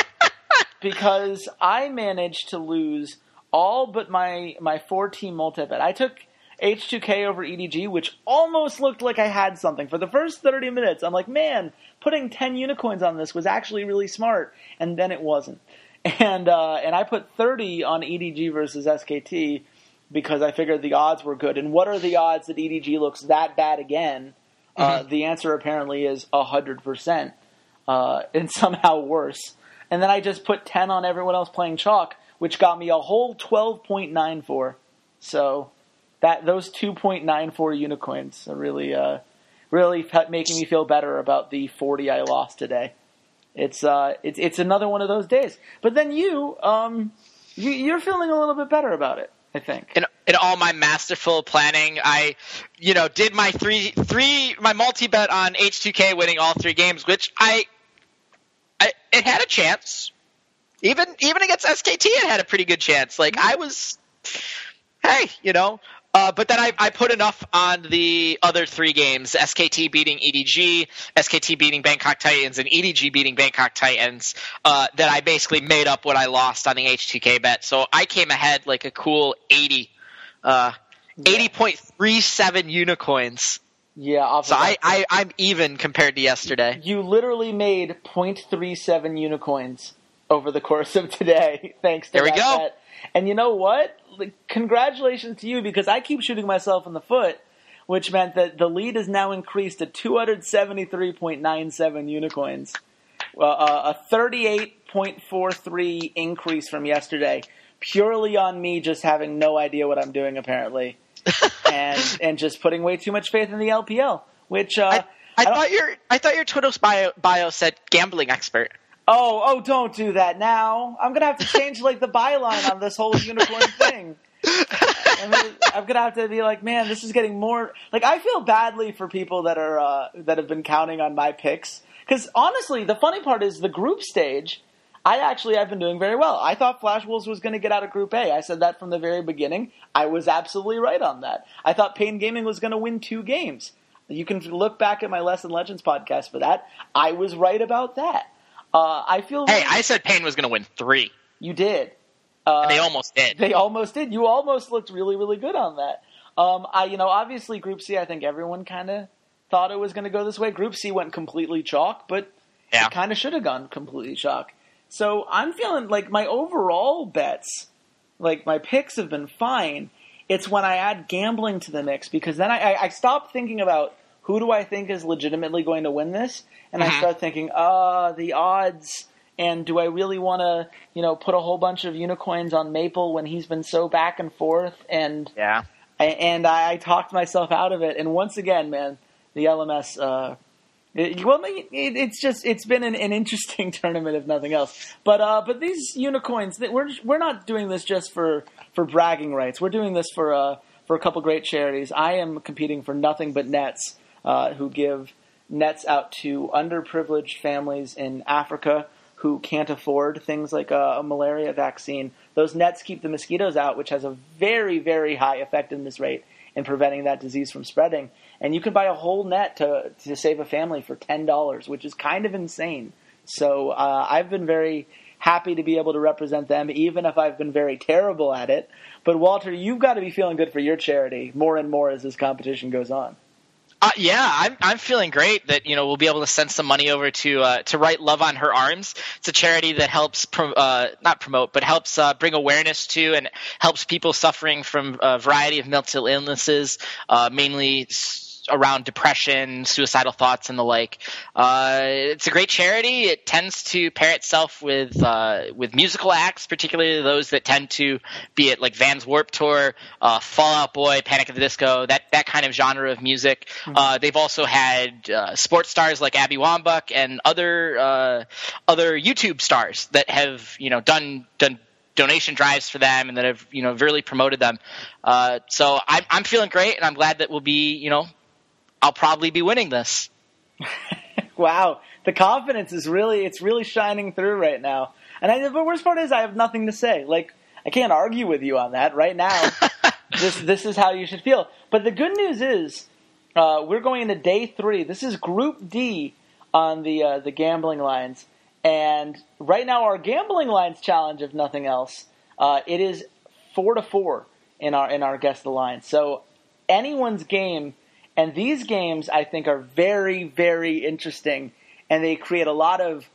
because I managed to lose all but my my four team multi bet. I took H2K over EDG, which almost looked like I had something. For the first 30 minutes, I'm like, man, putting 10 unicorns on this was actually really smart, and then it wasn't. <laughs> And uh, and I put 30 on EDG versus SKT because I figured the odds were good. And what are the odds that EDG looks that bad again? Uh, mm-hmm. The answer apparently is 100%, uh, <laughs> and somehow worse. And then I just put 10 on everyone else playing chalk, which got me a whole 12.94. So that those 2.94 unicorns are really uh, really making me feel better about the 40 I lost today. It's uh, it's it's another one of those days. But then you um, you, you're feeling a little bit better about it. I think. In, in all my masterful planning, I, you know, did my three three my multi bet on H2K winning all three games, which I, I it had a chance. Even even against SKT, it had a pretty good chance. Like I was, hey, you know, uh, but then I, I, put enough on the other three games: SKT beating EDG, SKT beating Bangkok Titans, and EDG beating Bangkok Titans. Uh, that I basically made up what I lost on the H2K bet. So I came ahead like a cool eighty, uh, eighty point three seven Unikoins. Yeah, so I, I I'm even compared to yesterday. You literally made 0.37 unicorns over the course of today, <laughs> thanks to there we that go. Bet. And you know what? Like, congratulations to you because I keep shooting myself in the foot, which meant that the lead is now increased to 273.97 unicorns, uh, a 38.43 increase from yesterday, purely on me just having no idea what I'm doing apparently, <laughs> and and just putting way too much faith in the LPL. Which uh, I, I, I thought your I thought your Twitter bio, bio said gambling expert. Oh, oh, don't do that now. I'm gonna have to change like the byline on this whole unicorn <laughs> thing. I'm gonna have to be like, man, this is getting more. Like, I feel badly for people that are uh, that have been counting on my picks because honestly, the funny part is the group stage. I actually I've been doing very well. I thought Flash Wolves was going to get out of Group A. I said that from the very beginning. I was absolutely right on that. I thought Pain Gaming was going to win two games. You can look back at my Lesson Legends podcast for that. I was right about that. Uh, I feel. Hey, I said Pain was going to win three. You did. Uh, and they almost did. They almost did. You almost looked really, really good on that. Um, I, you know, obviously Group C. I think everyone kind of thought it was going to go this way. Group C went completely chalk, but yeah. it kind of should have gone completely chalk. So I'm feeling like my overall bets, like my picks have been fine. It's when I add gambling to the mix because then I, I, I stop thinking about who do I think is legitimately going to win this, and mm-hmm. I start thinking, ah, uh, the odds. And do I really want to, you know, put a whole bunch of unicorns on Maple when he's been so back and forth? And yeah, I, and I, I talked myself out of it. And once again, man, the LMS uh, it, well, it, it's just it's been an, an, interesting <laughs> tournament, if nothing else. But uh, but these unicorns, we're we're not doing this just for for bragging rights. We're doing this for uh, for a couple great charities. I am competing for nothing but nets, uh, who give nets out to underprivileged families in Africa who can't afford things like a, a malaria vaccine. Those nets keep the mosquitoes out, which has a very very high effectiveness rate in preventing that disease from spreading and you can buy a whole net to to save a family for ten dollars, which is kind of insane. So uh, I've been very happy to be able to represent them, even if I've been very terrible at it. But Walter, you've got to be feeling good for your charity more and more as this competition goes on. Uh, yeah, I'm I'm feeling great that you know we'll be able to send some money over to uh, to write love on her arms. It's a charity that helps pro- uh, not promote but helps uh, bring awareness to and helps people suffering from a variety of mental illnesses, uh, mainly around depression, suicidal thoughts, and the like. Uh, it's a great charity. It tends to pair itself with uh, with musical acts, particularly those that tend to be at like Vans Warped Tour, uh, Fall Out Boy, Panic at the Disco, that that kind of genre of music. Mm-hmm. Uh, they've also had uh, sports stars like Abby Wambach and other uh, other YouTube stars that have you know done done donation drives for them and that have you know really promoted them. Uh, so I'm I'm feeling great, and I'm glad that we'll be you know I'll probably be winning this. <laughs> wow, the confidence is really it's really shining through right now. And I, the worst part is I have nothing to say. Like I can't argue with you on that right now. <laughs> this this is how you should feel. But the good news is uh, we're going into day three. This is Group D on the uh, the gambling lines, and right now our gambling lines challenge, if nothing else, uh, it is four to four in our in our guess the line. So anyone's game and these games, I think, are very, very interesting, and they create a lot of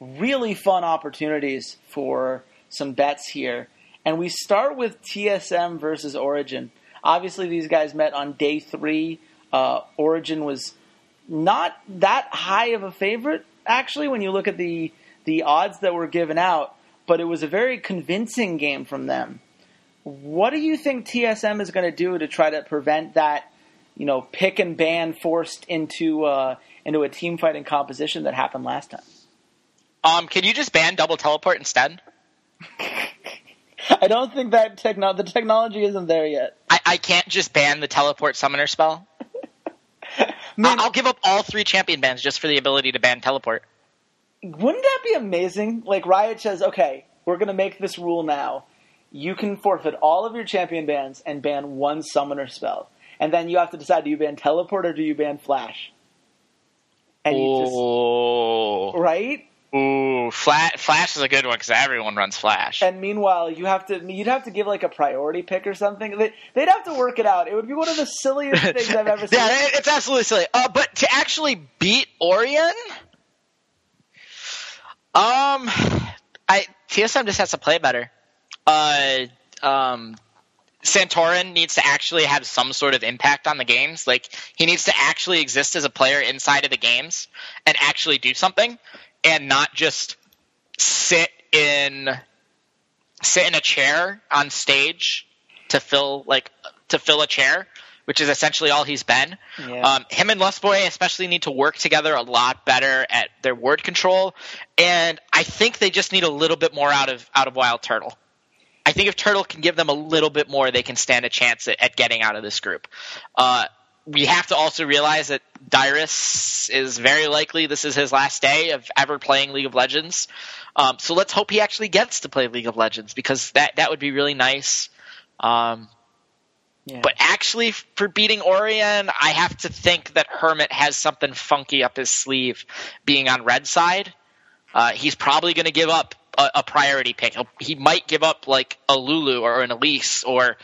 really fun opportunities for some bets here. And we start with TSM versus Origen. Obviously, these guys met on day three. Uh, Origen was not that high of a favorite, actually, when you look at the the odds that were given out. But it was a very convincing game from them. What do you think TSM is going to do to try to prevent that you know, pick and ban forced into uh, into a team fighting composition that happened last time. Um, can you just ban double teleport instead? <laughs> I don't think that techno- the technology isn't there yet. I, I can't just ban the teleport summoner spell. <laughs> Man, I'll give up all three champion bans just for the ability to ban teleport. Wouldn't that be amazing? Like Riot says, okay, we're going to make this rule now. You can forfeit all of your champion bans and ban one summoner spell and then you have to decide: do you ban teleport or do you ban flash? And you just right. Ooh, Flash, Flash is a good one because everyone runs Flash. And meanwhile, you have to you'd have to give like a priority pick or something. They, would have to work it out. It would be one of the silliest <laughs> things I've ever seen. yeah, it's absolutely silly. Uh, but to actually beat Origen, um, I TSM just has to play better. Uh, um, Santorin needs to actually have some sort of impact on the games. Like he needs to actually exist as a player inside of the games and actually do something, and not just sit in sit in a chair on stage to fill like to fill a chair, which is essentially all he's been. Yeah. Um, him and Lustboy especially need to work together a lot better at their ward control, and I think they just need a little bit more out of out of Wild Turtle. I think if Turtle can give them a little bit more, they can stand a chance at, at getting out of this group. Uh, we have to also realize that Dyrus is very likely this is his last day of ever playing League of Legends. Um, so let's hope he actually gets to play League of Legends because that that would be really nice. Um, yeah. But actually, for beating Origen, I have to think that Hermit has something funky up his sleeve. Being on red side, uh, he's probably going to give up a, a priority pick. He'll, he might give up like a Lulu or an Elise or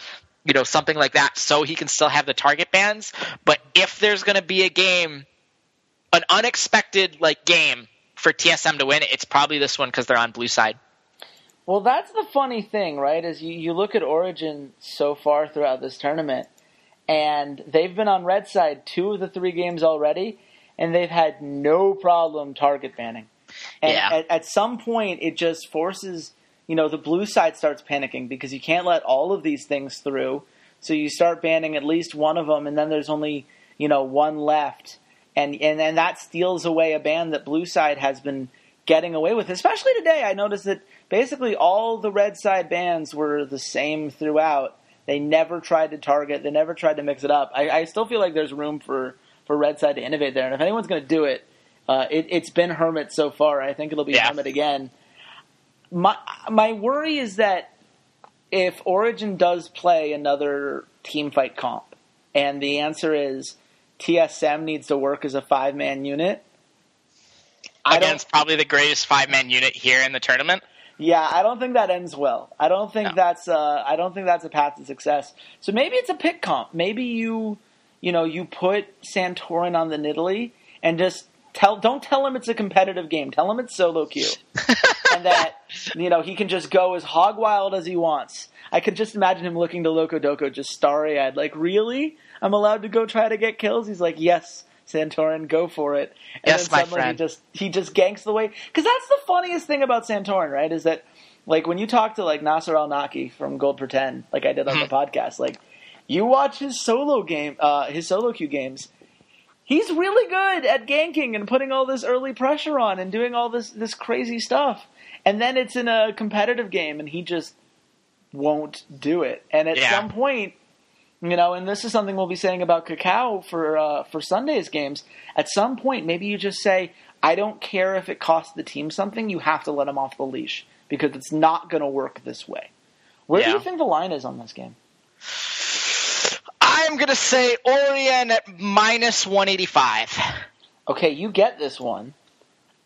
you know something like that, so he can still have the target bans. But if there's going to be a game, an unexpected like game for TSM to win, it's probably this one because they're on blue side. Well, that's the funny thing, right? Is you, you look at Origen so far throughout this tournament, and they've been on red side two of the three games already, and they've had no problem target banning. And yeah. at, at some point, it just forces you know, the blue side starts panicking because you can't let all of these things through. So you start banning at least one of them, and then there's only you know one left, and and and that steals away a ban that blue side has been getting away with. Especially today, I noticed that basically all the red side bans were the same throughout. They never tried to target. They never tried to mix it up. I, I still feel like there's room for for red side to innovate there, and if anyone's going to do it, uh, it, has been Hermit so far. I think it'll be yeah. Hermit again my my worry is that if Origen does play another team fight comp, and the answer is TSM needs to work as a five man unit. Against probably the greatest five man unit here in the tournament. Yeah, I don't think that ends well. I don't think no. that's uh, I don't think that's a path to success. So maybe it's a pick comp. Maybe you you know you put Santorin on the Nidalee and just tell don't tell him it's a competitive game. Tell him it's solo queue. <laughs> and that you know he can just go as hog wild as he wants. I could just imagine him looking to Loco just starry eyed, like, "Really? I'm allowed to go try to get kills?" He's like, "Yes, Santorin, go for it." And yes, then suddenly my friend. he just he just ganks the way because that's the funniest thing about Santorin, right? Is that like when you talk to like Nasser Al Naki from Gold Pretend, like I did on the mm-hmm. podcast, like you watch his solo game, uh, his solo queue games. He's really good at ganking and putting all this early pressure on and doing all this this crazy stuff and then it's in a competitive game, and he just won't do it. And at yeah. some point, you know, and this is something we'll be saying about Kakao for uh, for Sunday's games. At some point, maybe you just say, "I don't care if it costs the team something. You have to let him off the leash because it's not going to work this way." Where yeah. do you think the line is on this game? I'm going to say Origen at minus 185. Okay, you get this one.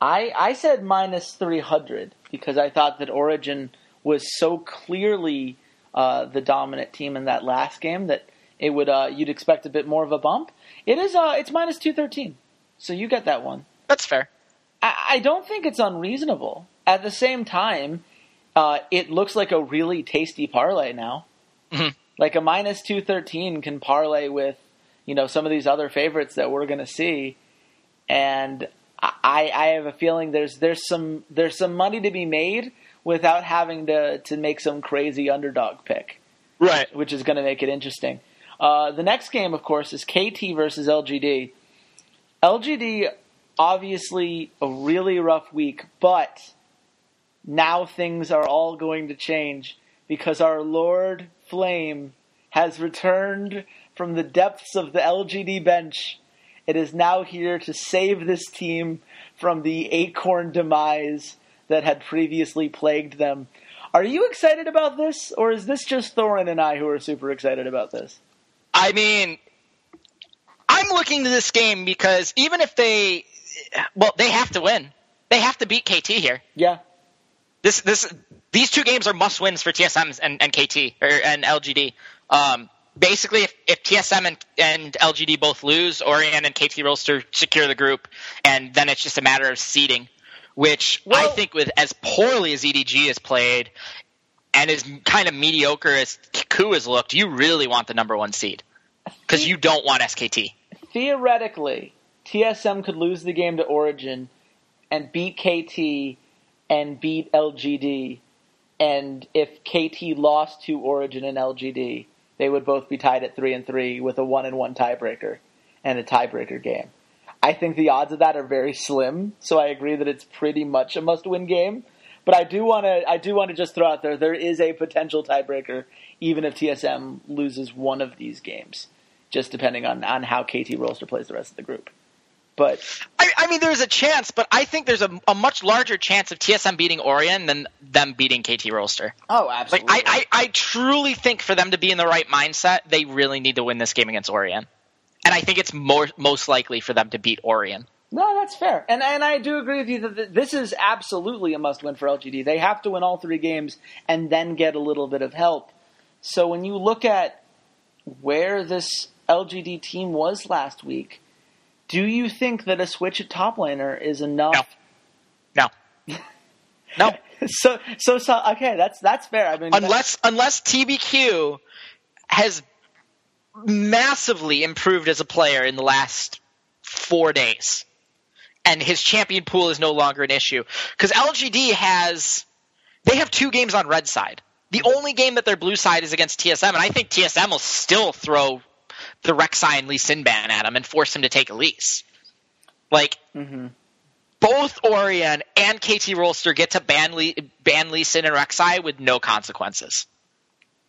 I I said minus 300 because I thought that Origen was so clearly uh, the dominant team in that last game that it would uh, you'd expect a bit more of a bump. It is uh, it's minus two thirteen, so you get that one. That's fair. I, I don't think it's unreasonable. At the same time, uh, it looks like a really tasty parlay now. Mm-hmm. Like a minus two thirteen can parlay with you know some of these other favorites that we're going to see, and I, I have a feeling there's there's some there's some money to be made without having to to make some crazy underdog pick, right? Which is going to make it interesting. Uh, the next game, of course, is KT versus LGD. LGD obviously a really rough week, but now things are all going to change because our Lord Flame has returned from the depths of the LGD bench it is now here to save this team from the acorn demise that had previously plagued them. Are you excited about this, or is this just Thorin and I who are super excited about this? I mean, I'm looking to this game because even if they, well, they have to win. They have to beat KT here. Yeah. This, this, these two games are must wins for TSM and, and KT or and LGD. Um, basically, if, if TSM and, and LGD both lose, Origen and KT Rolster secure the group, and then it's just a matter of seeding. Which well, I think, with as poorly as EDG has played, and as kind of mediocre as KOO has looked, you really want the number one seed because you don't want SKT. Theoretically, TSM could lose the game to Origen and beat KT and beat LGD, and if KT lost to Origen and LGD, they would both be tied at three and three with a one and one tiebreaker and a tiebreaker game. I think the odds of that are very slim, so I agree that it's pretty much a must-win game. But I do want to I do want to just throw out there there is a potential tiebreaker even if TSM loses one of these games. just depending on on how KT Rolster plays the rest of the group. But I, I mean, there's a chance, but I think there's a, a much larger chance of TSM beating Origen than them beating KT Rolster. oh, Like absolutely. I, I, I truly think for them to be in the right mindset, they really need to win this game against Origen. And I think it's more most likely for them to beat Origen. No, that's fair, and and I do agree with you that this is absolutely a must-win for LGD. They have to win all three games and then get a little bit of help. So when you look at where this LGD team was last week, do you think that a switch at top laner is enough? No. No. <laughs> no. so, so so okay, that's that's fair. I mean, unless unless TBQ has massively improved as a player in the last four days, and his champion pool is no longer an issue. Because LGD has they have two games on red side. The only game that their blue side is against TSM, and I think TSM will still throw the Rek'Sai and Lee Sin ban at him and force him to take Elise. Like Mhm. both Origen and KT Rolster get to ban Lee, ban Lee Sin and Rek'Sai with no consequences.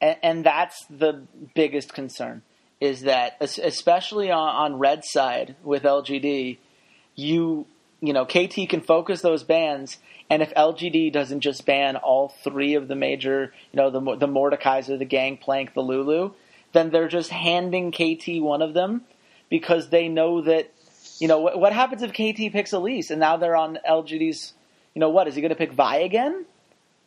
and, and that's the biggest concern is that especially on, on red side with LGD, you you know KT can focus those bans, and if LGD doesn't just ban all three of the major, you know the the Mordekaiser, the Gangplank, the Lulu, then they're just handing KT one of them because they know that you know what, what happens if KT picks Elise and now they're on LGD's. You know what? Is he going to pick Vi again?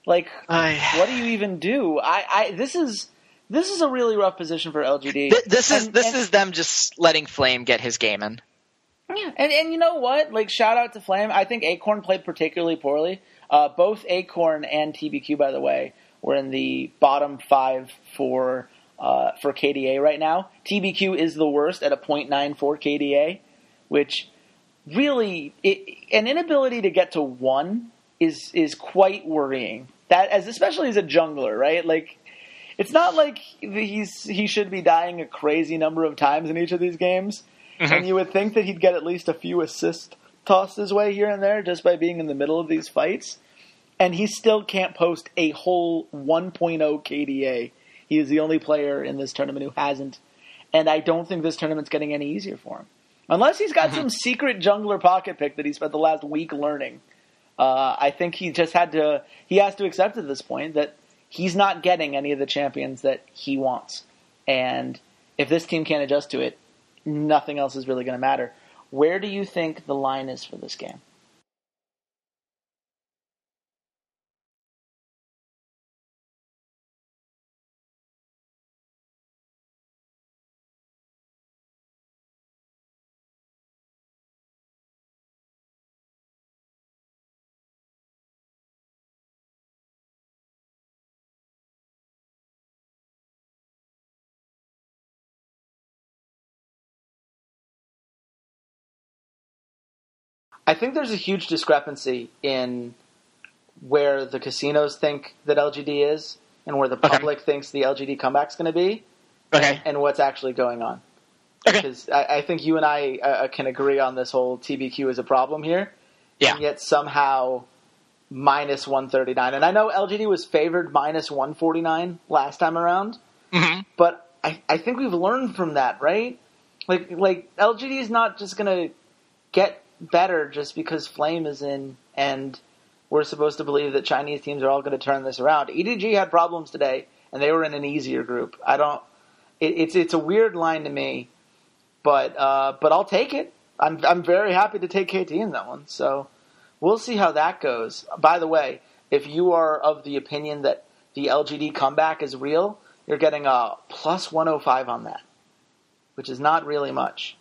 Like, what do you even do? I, I this is this is a really rough position for LGD. Th- this is And- this and- is them just letting Flame get his game in. yeah, and and you know what? Like, shout out to Flame. I think Acorn played particularly poorly. Uh, both Acorn and TBQ, by the way, were in the bottom five for uh, for KDA right now. TBQ is the worst at a .94 KDA, which really it, an inability to get to one is is quite worrying. That as especially as a jungler, right? Like it's not like he's he should be dying a crazy number of times in each of these games. And you would think that he'd get at least a few assists tossed his way here and there just by being in the middle of these fights. And he still can't post a whole 1.0 KDA. He is the only player in this tournament who hasn't. And I don't think this tournament's getting any easier for him. Unless he's got <laughs> some secret jungler pocket pick that he spent the last week learning. Uh, I think he just had to, he has to accept at this point that he's not getting any of the champions that he wants. And if this team can't adjust to it, nothing else is really going to matter. Where do you think the line is for this game? Think there's a huge discrepancy in where the casinos think that LGD is and where the Okay. public thinks the LGD comeback's going to be Okay. and what's actually going on. Okay. Because I, I think you and I uh, can agree on this whole TBQ is a problem here. Yeah. And yet somehow minus 139. And I know LGD was favored minus 149 last time around, hmm but I, I think we've learned from that, right? Like like LGD is not just gonna get better just because Flame is in and we're supposed to believe that Chinese teams are all going to turn this around. EDG had problems today, and they were in an easier group. I don't. It, it's it's a weird line to me, but uh, but I'll take it. I'm I'm very happy to take KT in that one. So we'll see how that goes. By the way, if you are of the opinion that the LGD comeback is real, you're getting a plus 105 on that, which is not really much.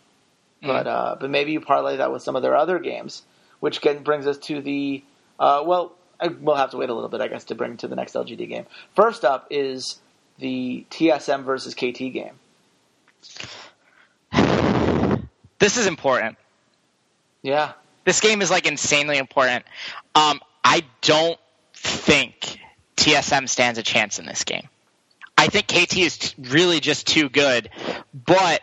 But uh, but maybe you parlay that with some of their other games, which can, brings us to the uh, well. I, we'll have to wait a little bit, I guess, to bring to the next LGD game. First up is the TSM versus KT game. <sighs> This is important. Yeah, This game is like insanely important. Um, I don't think TSM stands a chance in this game. I think KT is t- really just too good, but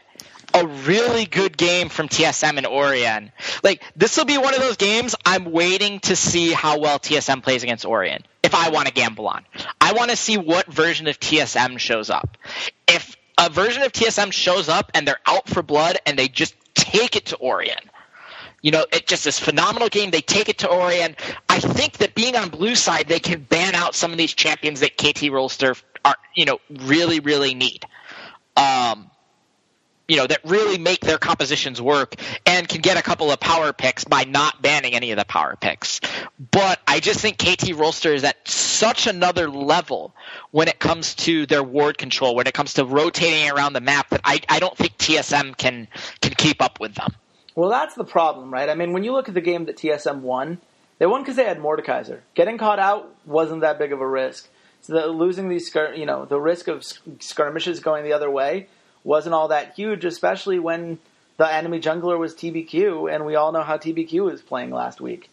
a really good game from TSM and Origen. Like this will be one of those games I'm waiting to see how well TSM plays against Origen. If I want to gamble on, I want to see what version of TSM shows up. If a version of TSM shows up and they're out for blood and they just take it to Origen, You know, it just this phenomenal game. They take it to Origen. I think that being on blue side, they can ban out some of these champions that KT Rolster are, you know, really, really need. Um, you know, that really make their compositions work and can get a couple of power picks by not banning any of the power picks. But I just think KT Rolster is at such another level when it comes to their ward control, when it comes to rotating around the map that I, I don't think TSM can can keep up with them. Well, that's the problem, right? I mean, when you look at the game that TSM won, they won because they had Mordekaiser. Getting caught out wasn't that big of a risk. So the, losing these, skir- you know, the risk of skirmishes going the other way wasn't all that huge, especially when the enemy jungler was TBQ, and we all know how TBQ was playing last week.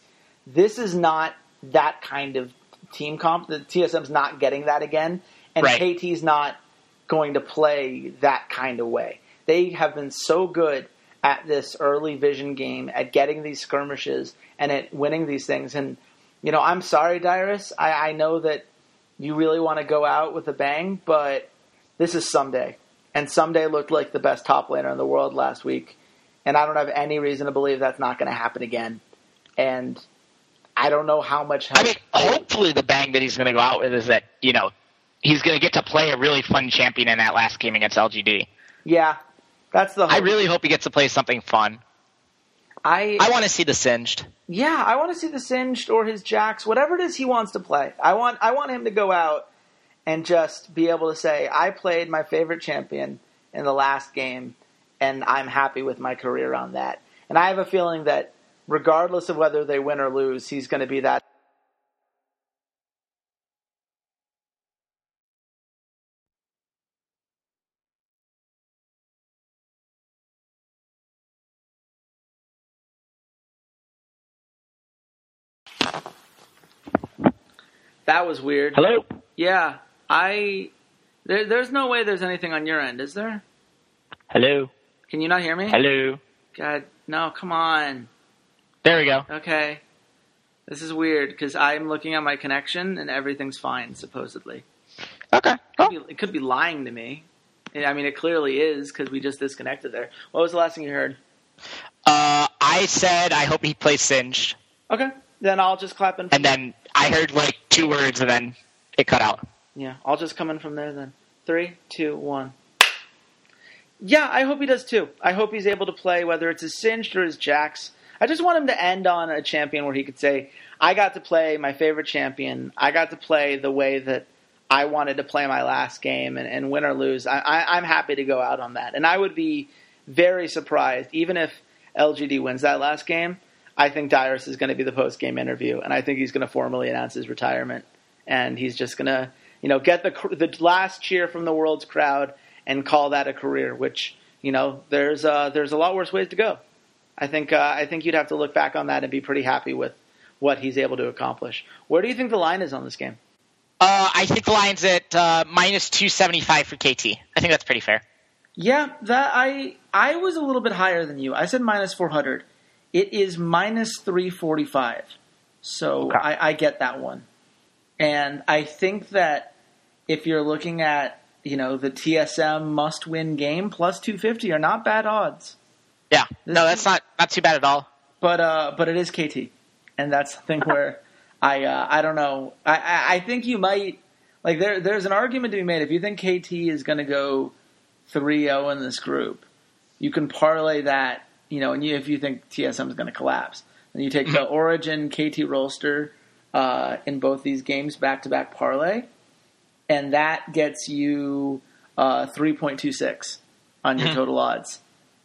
This is not that kind of team comp. The TSM's not getting that again, and Right. KT's not going to play that kind of way. They have been so good at this early vision game, at getting these skirmishes, and at winning these things. And you know, I'm sorry, Dyrus. I, I know that you really want to go out with a bang, but this is Ssumday. And Ssumday looked like the best top laner in the world last week. And I don't have any reason to believe that's not going to happen again. And I don't know how much help. I mean, hopefully the bang that he's going to go out with is that you know he's going to get to play a really fun champion in that last game against LGD. yeah, that's the. I really hope he gets to play something fun. I, I want to see the Singed. yeah, I want to see the Singed or his Jax, whatever it is he wants to play. I want I want him to go out and just be able to say, I played my favorite champion in the last game, and I'm happy with my career on that. And I have a feeling that regardless of whether they win or lose, he's going to be that. That was weird. Hello. Yeah, I. There, there's no way there's anything on your end, is there? Hello. Can you not hear me? Hello. God, no, come on. There we go. Okay. This is weird because I'm looking at my connection and everything's fine, supposedly. Okay. It could be, it could be lying to me. I mean, it clearly is because we just disconnected there. What was the last thing you heard? Uh, I said I hope he plays Singed, Okay, then I'll just clap. From and then I heard like two words, and then it cut out. Yeah, I'll just come in from there then. Three, two, one. Yeah, I hope he does too. I hope he's able to play whether it's his Singed or his Jax. I just want him to end on a champion where he could say, I got to play my favorite champion. I got to play the way that I wanted to play my last game, and, and win or lose, I, I, I'm happy to go out on that. And I would be very surprised, even if LGD wins that last game. I think Dyrus is going to be the post game interview, and I think he's going to formally announce his retirement, and he's just going to, you know, get the the last cheer from the world's crowd and call that a career. Which you know, there's uh, there's a lot worse ways to go. I think uh, I think you'd have to look back on that and be pretty happy with what he's able to accomplish. Where do you think the line is on this game? Uh, I think the line's at uh, minus two seventy five for KT. I think that's pretty fair. Yeah, that I I was a little bit higher than you. I said minus four hundred. It is minus three forty five. So Okay. I, I get that one. And I think that if you're looking at, you know, the TSM must win game plus two fifty are not bad odds. Yeah, no, that's not not too bad at all. But uh but it is KT. And that's the thing where <laughs> I uh, I don't know. I, I, I think you might like there there's an argument to be made if you think KT is gonna go 3-0 in this group, you can parlay that, you know, and you, if you think TSM is going to collapse, then you take the Origen KT Rolster uh, in both these games back to back parlay, and that gets you uh, 3.26 on your Mhm. total odds.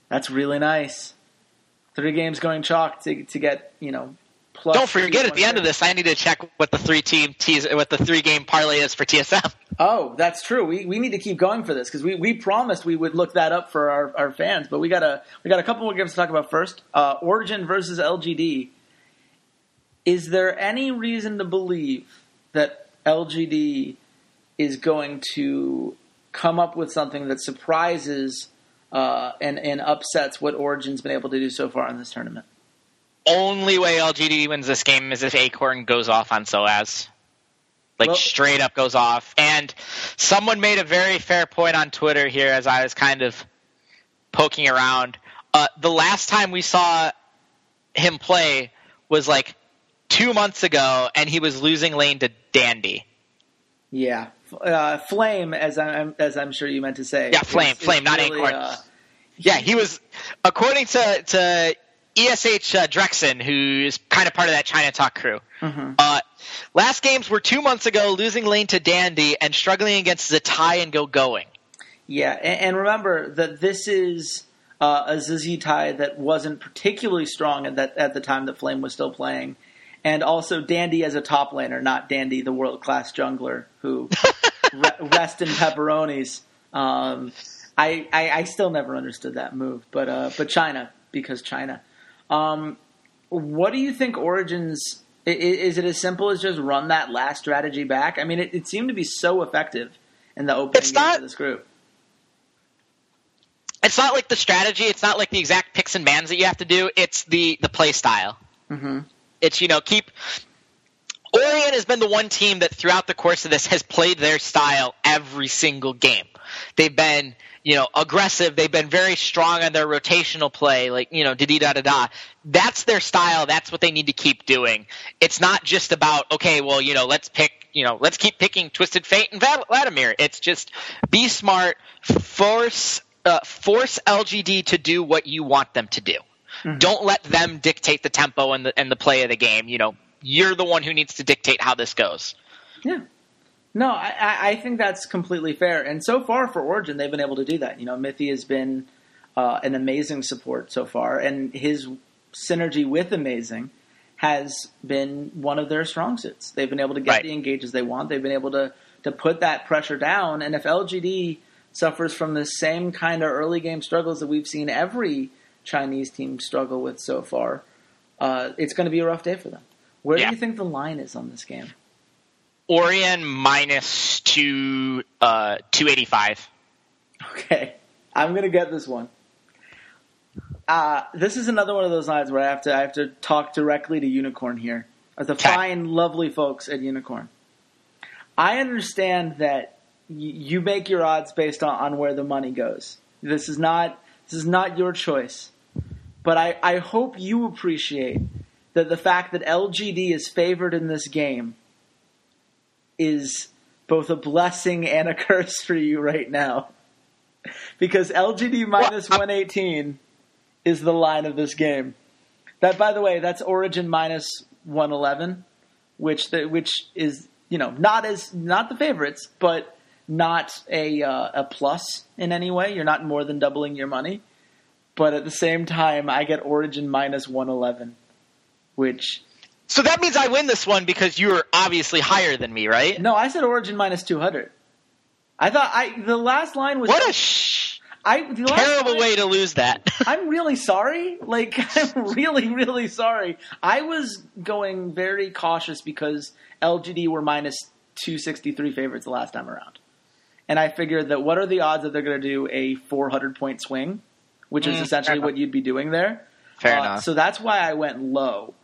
That's really nice. Three games going chalk to to get you know. Plus Don't forget at the end of this, I need to check what the three team teas what the three game parlay is for TSM. Oh, that's true. We we need to keep going for this because we, we promised we would look that up for our, our fans, but we got a we got a couple more games to talk about first. Uh, Origen versus LGD. Is there any reason to believe that LGD is going to come up with something that surprises uh, and and upsets what Origen's been able to do so far in this tournament? Only way LGD wins this game is if Acorn goes off on Soaz. Like Well- straight up goes off. And someone made a very fair point on Twitter here as I was kind of poking around. Uh, the last time we saw him play was like two months ago, and he was losing lane to Dandy. Yeah, uh, Flame, as I'm as I'm sure you meant to say. Yeah, Flame, is Flame, not really, Acorn. uh, Yeah, he was, according to to ESH uh, Drexen, who is kind of part of that China Talk crew. mhm. Uh, last games were two months ago, losing lane to Dandy and struggling against Zz1tai and Gogoing. Yeah, and, and remember that this is uh, a Zizi tie that wasn't particularly strong at that at the time that Flame was still playing, and also Dandy as a top laner, not Dandy the world class jungler who <laughs> re- rest in pepperonis. Um, I, I I still never understood that move, but uh, but China because China. Um, what do you think Origen's? i- i- Is it as simple as just run that last strategy back? I mean, it, it seemed to be so effective in the opening It's game not- of this group. It's not like the strategy. It's not like the exact picks and bans that you have to do. It's the the play style. Mm-hmm. It's you know keep. Origen has been the one team that throughout the course of this has played their style every single game. They've been you know aggressive. They've been very strong on their rotational play, like you know da da da da. That's their style. That's what they need to keep doing. It's not just about okay, well you know let's pick you know let's keep picking Twisted Fate and Vladimir. It's just be smart, force uh, force LGD to do what you want them to do. Don't let them dictate the tempo and the and the play of the game. You know, you're the one who needs to dictate how this goes. Yeah. No, I, I- I think that's completely fair. And so far for Origen, they've been able to do that. You know, Mithy has been uh, an amazing support so far, and his synergy with Amazing has been one of their strong suits. They've been able to get Right. the engages they want. They've been able to to put that pressure down. And if LGD suffers from the same kind of early game struggles that we've seen every Chinese team struggle with so far, uh, it's going to be a rough day for them. Where Yeah. do you think the line is on this game? Origen minus two uh, two eighty five. Okay, I'm gonna get this one. Uh, this is another one of those lines where I have to I have to talk directly to Unikrn here, the Okay. fine, lovely folks at Unikrn. I understand that y- you make your odds based on, on where the money goes. This is not this is not your choice, but I, I hope you appreciate that the fact that LGD is favored in this game is both a blessing and a <laughs> curse for you right now. Because LGD minus Well, 118 is the line of this game. That, by the way, that's Origen minus 111, which the, which is you know not as not the favorites, but not a uh, a plus in any way. You're not more than doubling your money, but at the same time, I get Origen minus 111, which So that means I win this one because you're obviously higher than me, right? no, I said Origen minus 200. I thought I the last line was What a sh- I terrible line- way to lose that. <laughs> I'm really sorry. Like, <laughs> I'm really, really sorry. I was going very cautious because LGD were minus 263 favorites the last time around. And I figured that what are the odds that they're going to do a 400 point swing, which is Mm, essentially what you'd be doing there. Fair Uh, enough. So that's why I went low.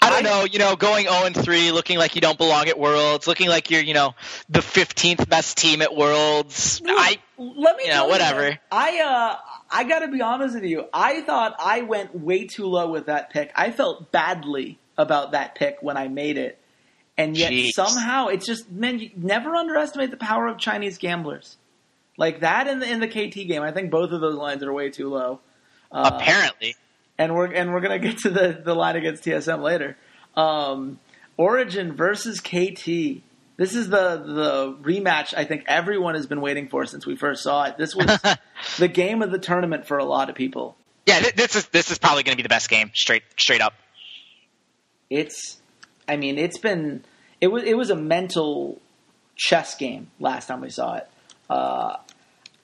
I don't know, you know, going 0 and 3, looking like you don't belong at Worlds, looking like you're, you know, the 15th best team at Worlds. I Let me you know, whatever. man, I uh, I got to be honest with you. I thought I went way too low with that pick. I felt badly about that pick when I made it, and yet Jeez. somehow it's just man. You never underestimate the power of Chinese gamblers, like that in the in the KT game. I think both of those lines are way too low. Uh, apparently. and we're and we're gonna get to the the line against TSM later. Um, Origen versus KT. This is the the rematch. I think everyone has been waiting for since we first saw it. This was <laughs> the game of the tournament for a lot of people. Yeah, th- this is this is probably going to be the best game, straight straight up. It's, I mean, it's been it was it was a mental chess game last time we saw it. Uh,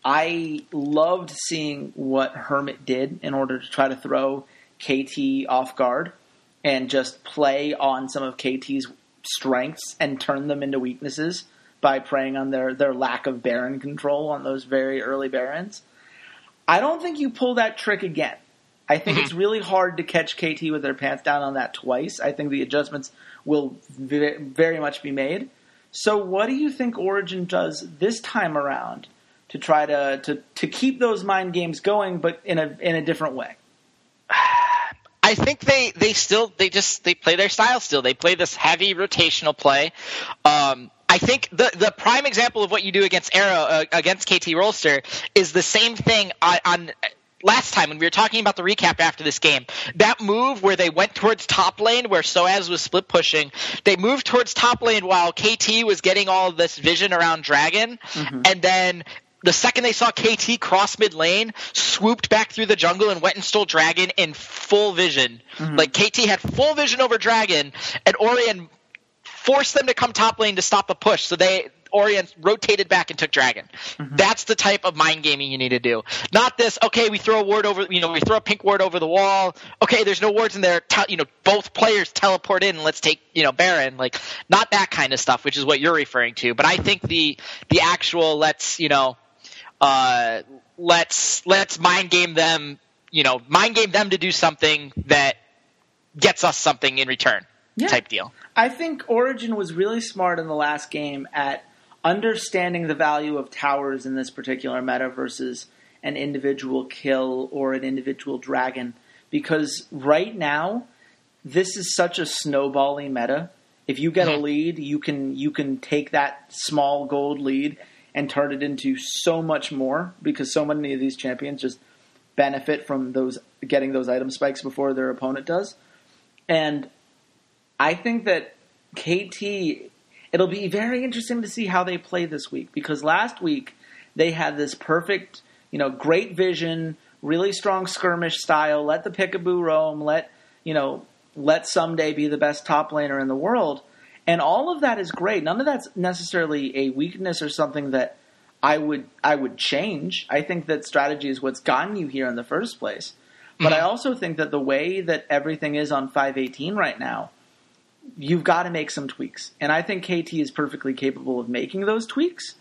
I loved seeing what Hermit did in order to try to throw KT off guard and just play on some of KT's strengths and turn them into weaknesses by preying on their, their lack of Baron control on those very early Barons. I don't think you pull that trick again. I think it's mm-hmm. really hard to catch KT with their pants down on that twice. I think the adjustments will very much be made. So, what do you think Origen does this time around to try to to, to keep those mind games going, but in a in a different way? <sighs> I think they they still they just they play their style still. They play this heavy rotational play. Um, I think the the prime example of what you do against Arrow uh, against KT Rolster is the same thing on, on last time when we were talking about the recap after this game, that move where they went towards top lane where Soaz was split pushing, they moved towards top lane while KT was getting all this vision around Dragon, mm-hmm. and then the second they saw KT cross mid lane, swooped back through the jungle and went and stole Dragon in full vision. Mm-hmm. Like KT had full vision over Dragon, and Origen forced them to come top lane to stop the push. So they Origen rotated back and took Dragon. Mm-hmm. That's the type of mind gaming you need to do. Not this. Okay, we throw a ward over. You know, we throw a pink ward over the wall. Okay, there's no wards in there. Te- you know, both players teleport in. and Let's take you know Baron. Like not that kind of stuff, which is what you're referring to. But I think the the actual let's you know, uh, let's let's mind game them. You know, mind game them to do something that gets us something in return. Yeah. Type deal. I think Origen was really smart in the last game at understanding the value of towers in this particular meta versus an individual kill or an individual dragon because right now this is such a snowballing meta. If you get a mm-hmm. lead, you can you can take that small gold lead and turn it into so much more because so many of these champions just benefit from those getting those item spikes before their opponent does. And I think that KT it'll be very interesting to see how they play this week because last week they had this perfect, you know, great vision, really strong skirmish style. Let the Piccaboo roam. Let you know, let Ssumday be the best top laner in the world. And all of that is great. None of that's necessarily a weakness or something that I would I would change. I think that strategy is what's gotten you here in the first place. But mm-hmm. I also think that the way that everything is on 518 right now, you've got to make some tweaks. And I think KT is perfectly capable of making those tweaks.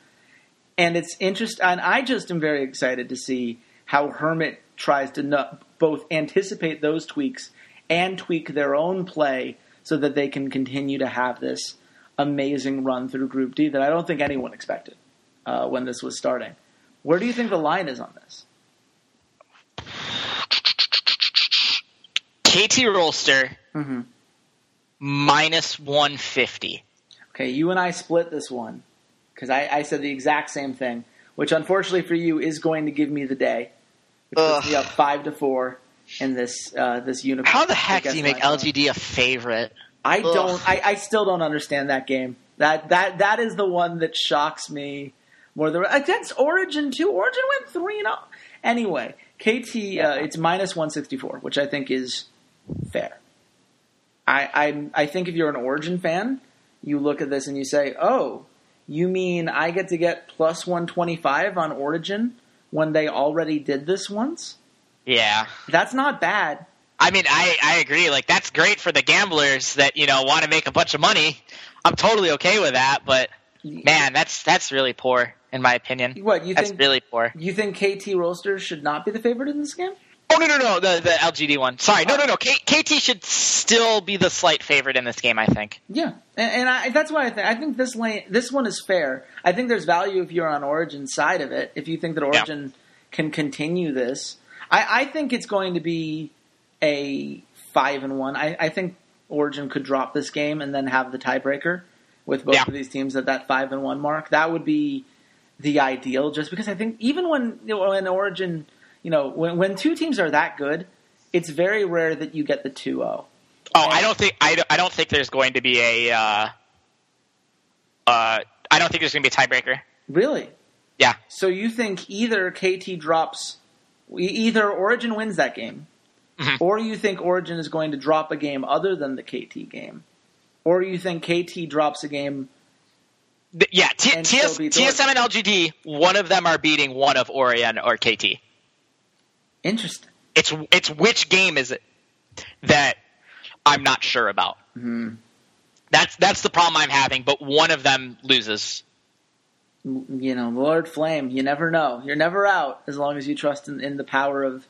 And it's interesting. And I just am very excited to see how Hermit tries to both anticipate those tweaks and tweak their own play so that they can continue to have this amazing run through Group D that I don't think anyone expected uh, when this was starting. Where do you think the line is on this? KT Rolster mm-hmm minus 150. Okay, you and I split this one because I, I, said the exact same thing, which unfortunately for you is going to give me the day. Which puts me up five to four in this uh, this unicorn. How the heck do you make LGD a favorite? I don't. I, I still don't understand that game. That that that is the one that shocks me more than against Origen too. Origen went three and zero. Anyway, KT uh, it's minus one sixty four, which I think is fair. I, I I think if you're an Origen fan, you look at this and you say, "Oh, you mean I get to get plus 125 on Origen when they already did this once?" Yeah, that's not bad. I mean, I I agree. Like that's great for the gamblers that you know want to make a bunch of money. I'm totally okay with that, but man, that's that's really poor in my opinion. What you that's think? Really poor. You think KT Rolster should not be the favorite in this game? Oh no no no the the LGD one. Sorry, no no no. K- KT should still be the slight favorite in this game. I think. Yeah, and, and I, that's why I think I think this lane this one is fair. I think there's value if you're on Origen side of it. If you think that Origen yeah. can continue this, I, I think it's going to be a five and one. I, I think Origen could drop this game and then have the tiebreaker with both yeah. of these teams at that five and one mark. That would be the ideal. Just because I think even when when Origen you know, when when two teams are that good, it's very rare that you get the 2-0. Oh, and, I don't think I don't, I don't think there's going to be a uh, uh, I don't think there's going to be a tiebreaker. Really? Yeah. So you think either KT drops either Origen wins that game mm-hmm. or you think Origen is going to drop a game other than the KT game or you think KT drops a game yeah, T- TS, TSM and LGD, one of them are beating one of Origen or KT. Interesting. It's it's which game is it that I'm not sure about. Mm-hmm. That's that's the problem I'm having. But one of them loses. You know, Lord Flame. You never know. You're never out as long as you trust in, in the power of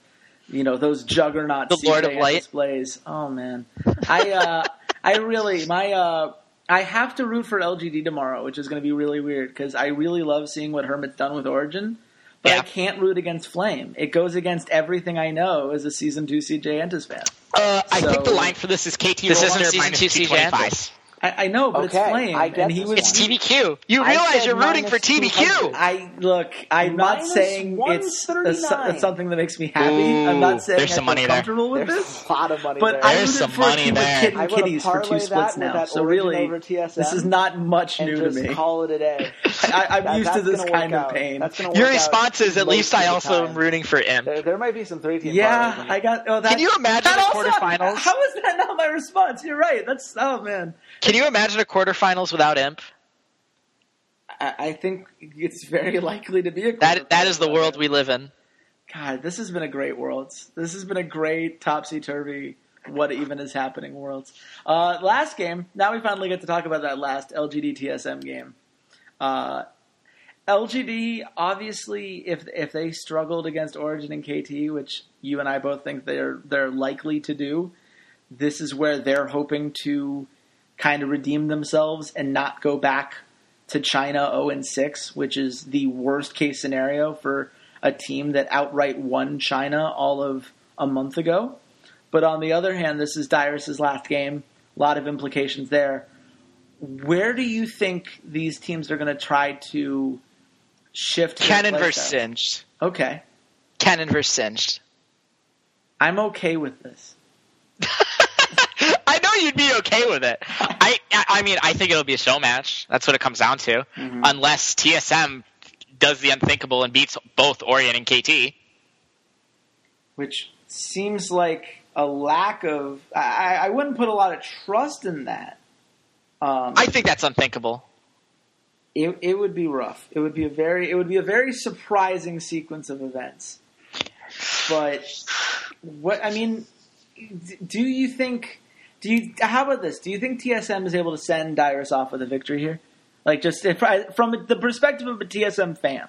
you know those juggernaut the Lord of Light displays. Oh man, I uh, <laughs> I really my uh, I have to root for LGD tomorrow, which is going to be really weird because I really love seeing what Hermit's done with Origen. But Yeah. I can't root against Flame. It goes against everything I know as a season two CJ Entus fan. Uh, I think the line for this is KT This isn't season minus two CJ 225. I, I know, but Okay, it's Flame, I get and he was. It's TBQ. You realize you're rooting for TBQ. I look. I'm not saying it's, a, it's something that makes me happy. I'm not Ooh, saying there's I some feel money there. with There's this. a lot of money But there. I There's rooted some for money team there. Kid I and would have Kitties for two parlayed splits with now. that So really, TSM this is not much new to me. call it a day. <laughs> I, I'm That- used to this kind of pain. Your response is, at least I also am rooting for M. There, there might be some three team. Yeah, I got. Oh, that, Can you imagine that the also- quarterfinals? How is that not my response? You're right. That's oh man. Can you imagine a quarterfinals without Imp? I, I think it's very <laughs> likely to be a That that is the world we live in. God, this has been a great world. This has been a great topsy turvy. What even is happening, Worlds? Uh, last game. Now we finally get to talk about that last LGD TSM game. Uh, LGD obviously, if if they struggled against Origen and KT, which you and I both think they're they're likely to do, this is where they're hoping to kind of redeem themselves and not go back to China 0 and 6, which is the worst case scenario for a team that outright won China all of a month ago. But on the other hand, this is Dyrus's last game. A lot of implications there. Where do you think these teams are going to try to shift? Cannon versus? Singed. Okay, Cannon versus Singed. I'm okay with this. <laughs> Know you'd be okay with it. <laughs> I I mean I think it'll be a show match. That's what it comes down to. Mhm. Unless TSM does the unthinkable and beats both Origen and KT. which seems like a lack of. I, I wouldn't put a lot of trust in that. Um, I think that's unthinkable. it, it would be rough. It would be a very it would be a very surprising sequence of events. But what I mean, do you think? Do you? How about this? Do you think TSM is able to send Dyrus off with a victory here? Like just if, from the perspective of a TSM fan,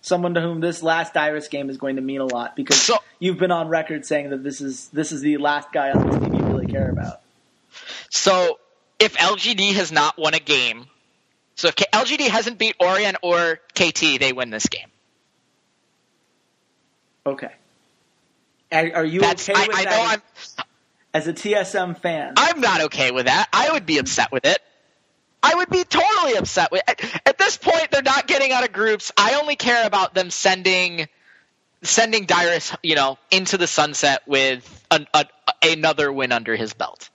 someone to whom this last Dyrus game is going to mean a lot because So- you've been on record saying that this is this is the last guy on this team you really care about. So if LGD has not won a game, so if K- LGD hasn't beat Origen or KT, they win this game. Okay. Are, are you That's okay I, with I that know I'm as a TSM fan? I'm not okay with that. I would be upset with it. I would be totally upset with at, at this point they're not getting out of groups. I only care about them sending sending Dyrus, you know, into the sunset with an, a, another win under his belt.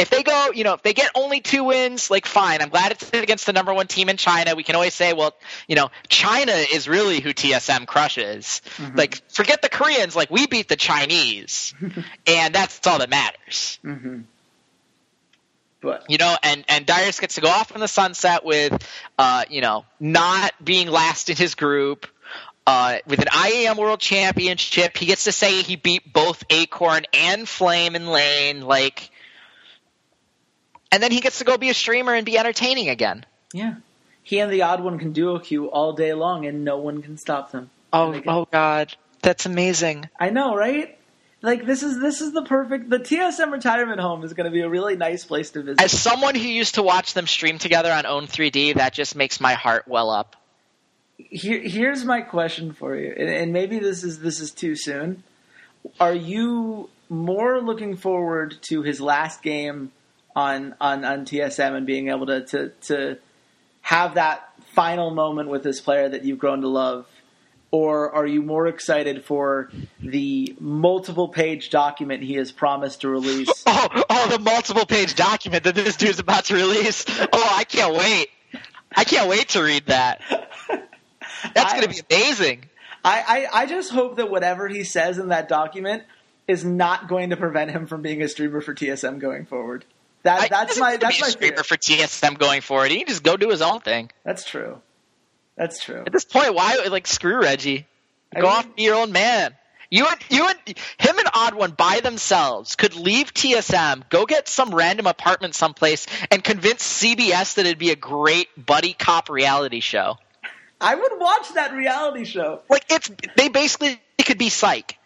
If they go, you know, if they get only two wins, like fine. I'm glad it's against the number one team in China. We can always say, well, you know, China is really who TSM crushes. Like, forget the Koreans. Like, we beat the Chinese, <laughs> and that's all that matters. hmm But You know, and and Dyrus gets to go off in the sunset with, uh, you know, not being last in his group. Uh, with an IEM World Championship, he gets to say he beat both Acorn and Flame in lane, like, and then he gets to go be a streamer and be entertaining again. yeah, he and the odd one can duo queue all day long, and no one can stop them. Oh, can- oh God, that's amazing. I know, right? Like this is this is the perfect. The TSM retirement home is going to be a really nice place to visit. As someone who used to watch them stream together on Own3D, that just makes my heart well up. Here, here's my question for you, and, and maybe this is this is too soon. Are you more looking forward to his last game on on, on TSM and being able to, to to have that final moment with this player that you've grown to love, or are you more excited for the multiple page document he has promised to release? <laughs> Oh, oh, the multiple page document that this dude's about to release. Oh, I can't wait. I can't wait to read that. That's going to be amazing. I, I, I just hope that whatever he says in that document is not going to prevent him from being a streamer for TSM going forward. That I- that's my that's my be a streamer fear. for TSM going forward. He can just go do his own thing. That's true. That's true. At this point, why like screw Reggie? I Go mean- off be your own man. You and you and him and Odd One by themselves could leave TSM, go get some random apartment someplace, and convince CBS that it'd be a great buddy cop reality show. I would watch that reality show. Like it's they basically could be psych.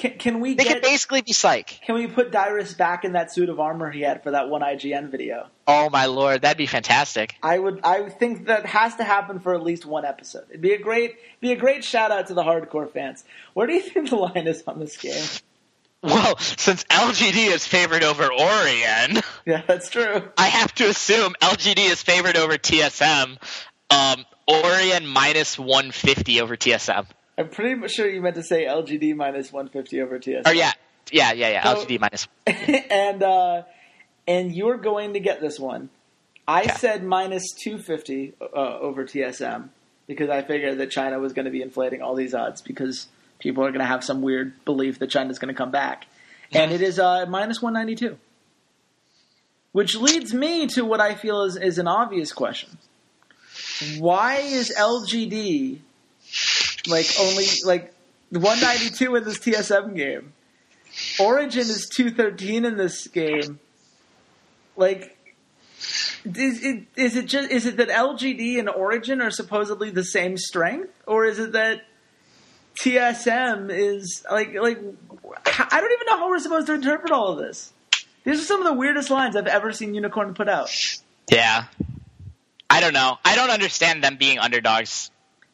Can, can we They get? could basically be psych. Can we put Dyrus back in that suit of armor he had for that one IGN video? Oh my lord, that'd be fantastic. I would. I think that has to happen for at least one episode. It'd be a great, be a great shout out to the hardcore fans. Where do you think the line is on this game? Well, since LGD is favored over Origen, <laughs> Yeah, that's true. I have to assume LGD is favored over TSM. Um, Origen minus 150 over TSM. I'm pretty sure you meant to say LGD minus 150 over TS. Oh yeah, yeah, yeah, yeah. So- LGD minus. <laughs> and uh, and you're going to get this one. I Okay. said minus 250 uh, over TSM because I figured that China was going to be inflating all these odds because people are going to have some weird belief that China's going to come back. And it is uh, minus 192. Which leads me to what I feel is, is an obvious question. Why is LGD like only like 192 in this TSM game? Origen is 213 in this game. Like, is it, is it just is it that LGD and Origen are supposedly the same strength, or is it that TSM is like like I don't even know how we're supposed to interpret all of this. These are some of the weirdest lines I've ever seen Unikrn put out. Yeah. I don't know. I don't understand them being underdogs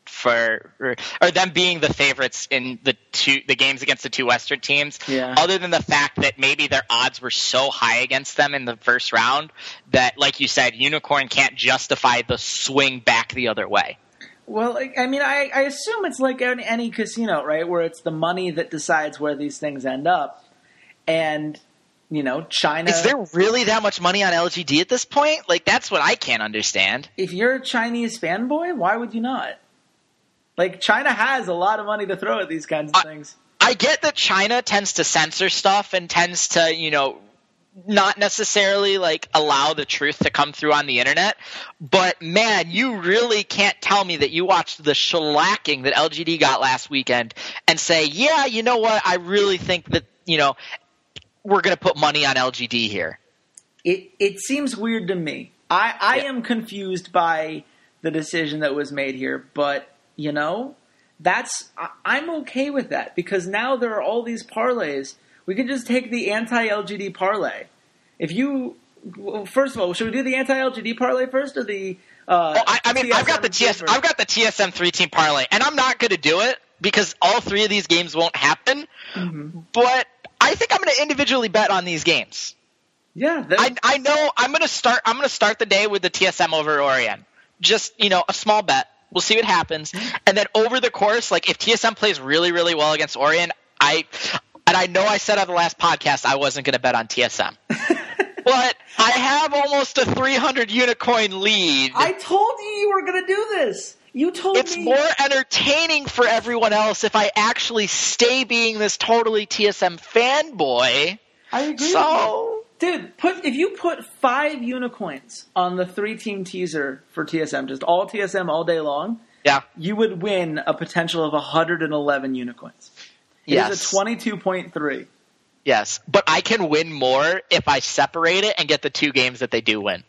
for or, or them being the favorites in the two the games against the two Western teams. Yeah. Other than the fact that maybe their odds were so high against them in the first round that, like you said, Unikrn can't justify the swing back the other way. Well, I mean, I, I assume it's like any, any casino, right? Where it's the money that decides where these things end up, and you know, China. Is there really that much money on LGD at this point? Like that's what I can't understand. if you're a Chinese fanboy, why would you not? Like China has a lot of money to throw at these kinds of I- things. I get that China tends to censor stuff and tends to, you know, not necessarily like allow the truth to come through on the internet, but man, you really can't tell me that you watched the shellacking that LGD got last weekend and say, "Yeah, you know what? I really think that, you know, we're going to put money on LGD here." It it seems weird to me. I I Yeah. am confused by the decision that was made here, but you know, that's I, I'm okay with that because now there are all these parlays. We can just take the anti-LGD parlay. If you well, first of all, should we do the anti-LGD parlay first or the? Uh, Well, I, I mean, I've got the TSM TS? I've got the TSM three team parlay, and I'm not going to do it because all three of these games won't happen. Mm-hmm. But I think I'm going to individually bet on these games. yeah, that, I, I know I'm going to start. I'm going to start the day with the TSM over Origen. Just you know, a small bet. We'll see what happens, and then over the course, like if TSM plays really, really well against Origen, I and I know I said on the last podcast I wasn't going to bet on TSM, <laughs> but I have almost a 300 Unikoin lead. I told you you were going to do this. You told it's me. It's more entertaining for everyone else if I actually stay being this totally TSM fanboy. I agree. with you. So Dude, put if you put five Unikoins on the three team teaser for TSM, just all TSM all day long, yeah, you would win a potential of 111 Unikoins. It is yes, a 22.3. yes, but I can win more if I separate it and get the two games that they do win,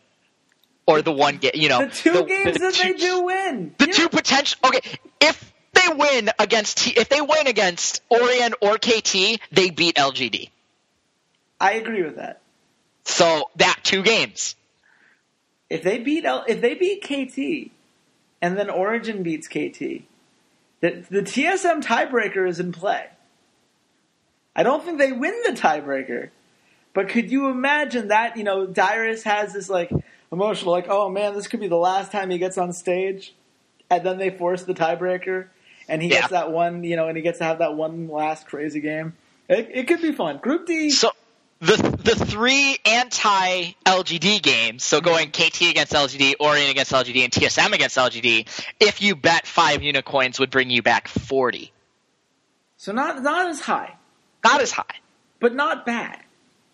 or the one game. You know, The two the- games the that two- they do win. The Yeah. two potential. Okay, if they win against T, if they win against Origen or KT, they beat LGD. I agree with that. So that two games. If they beat L, if they beat KT, and then Origen beats KT, the the TSM tiebreaker is in play. I don't think they win the tiebreaker, but could you imagine that? You know, Dyrus has this like emotional, like, oh man, this could be the last time he gets on stage, and then they force the tiebreaker, and he Yeah. gets that one, you know, and he gets to have that one last crazy game. It, it could be fun. Group D. So the the three anti LGD games, so going mm-hmm. KT against LGD, Origen against LGD, and TSM against LGD, if you bet five Unikoins would bring you back forty. so not not as high, Not as high. but not bad.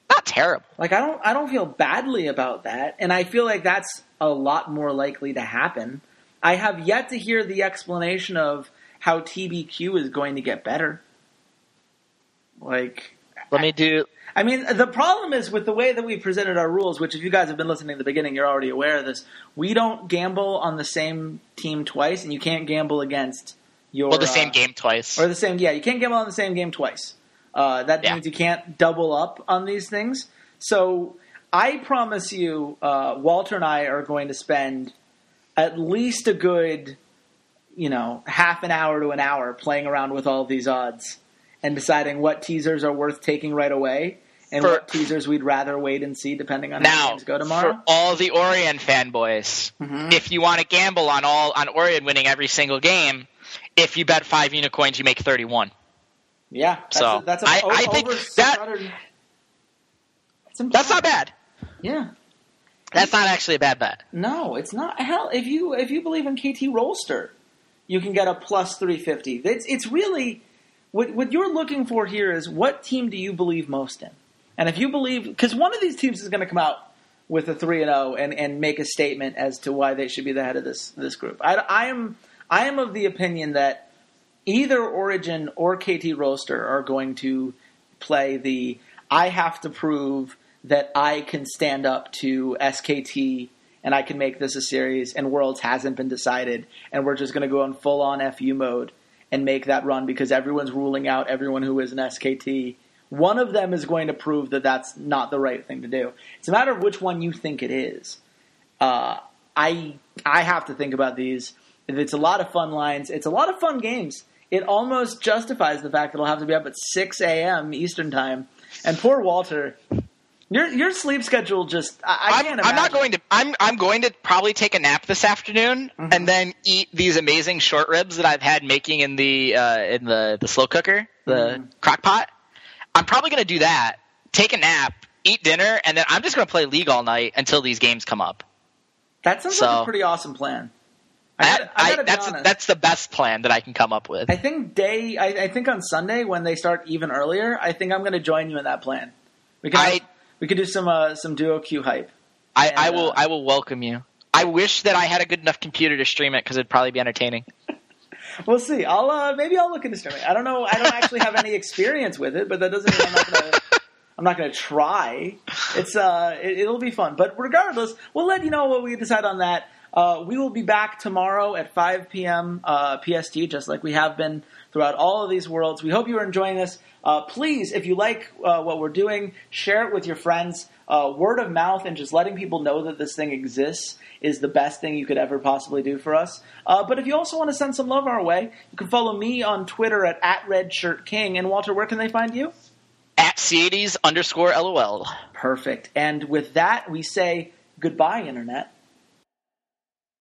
Not terrible. Like I don't I don't feel badly about that, and I feel like that's a lot more likely to happen. I have yet to hear the explanation of how TBQ is going to get better. Like Let me do I mean, the problem is with the way that we presented our rules, which if you guys have been listening at the beginning, you're already aware of this. We don't gamble on the same team twice, and you can't gamble against your well the same uh, game twice. or the same. Yeah, you can't gamble on the same game twice. Uh, that Yeah. means you can't double up on these things. So I promise you, uh, Walter and I are going to spend at least a good, you know, half an hour to an hour playing around with all these odds and deciding what teasers are worth taking right away and For- what teasers we'd rather wait and see depending on how Now, games go tomorrow. for all the Origen fanboys, Mhm. if you want to gamble on all on Origen winning every single game, if you bet five Unikoins, you make thirty-one. yeah, that's so, a, that's a, I- o- I think over that- 600 That's, That's not bad. Yeah. That's not actually a bad bet. No, it's not. Hell, if you if you believe in KT Rolster, you can get a plus three fifty. It's it's really what what you're looking for here is what team do you believe most in, and if you believe because one of these teams is going to come out with a three and zero and and make a statement as to why they should be the head of this this group. I, I am I am of the opinion that either Origen or KT Rolster are going to play the I have to prove that I can stand up to SKT and I can make this a series and Worlds hasn't been decided and we're just going to go in full on FU mode and make that run because everyone's ruling out everyone who is an SKT. One of them is going to prove that that's not the right thing to do. It's a matter of which one you think it is. Uh, I I have to think about these. It's a lot of fun lines. It's a lot of fun games. It almost justifies the fact that it'll have to be up at 6 a.m. Eastern time. And poor Walter, your your sleep schedule just I, I I'm, can't I'm not going to. I'm I'm going to probably take a nap this afternoon Mhm. and then eat these amazing short ribs that I've had making in the uh, in the the slow cooker, the Mhm. crock pot. I'm probably going to do that. Take a nap, eat dinner, and then I'm just going to play League all night until these games come up. That sounds like a pretty awesome plan. I gotta, I gotta be that's honest. that's the best plan that I can come up with. I think day. I, I think on Sunday when they start even earlier, I think I'm going to join you in that plan. We can I- we could do some uh, some duo Q hype. I, I will uh, I will welcome you. I wish that I had a good enough computer to stream it because it'd probably be entertaining. <laughs> We'll see. I'll uh, maybe I'll look into streaming. I don't know. I don't actually have any experience with it, but that doesn't mean I'm not going to. I'm not going to try. It's uh, it, it'll be fun. But regardless, we'll let you know what we decide on that. Uh, we will be back tomorrow at 5 p.m. Uh, PST, just like we have been throughout all of these worlds. We hope you are enjoying this. Uh, please, if you like uh, what we're doing, share it with your friends. Uh, word of mouth and just letting people know that this thing exists is the best thing you could ever possibly do for us. Uh, but if you also want to send some love our way, you can follow me on Twitter at, at RedShirtKing. And Walter, where can they find you? At Ceades underscore LOL. Perfect. And with that, we say goodbye, Internet.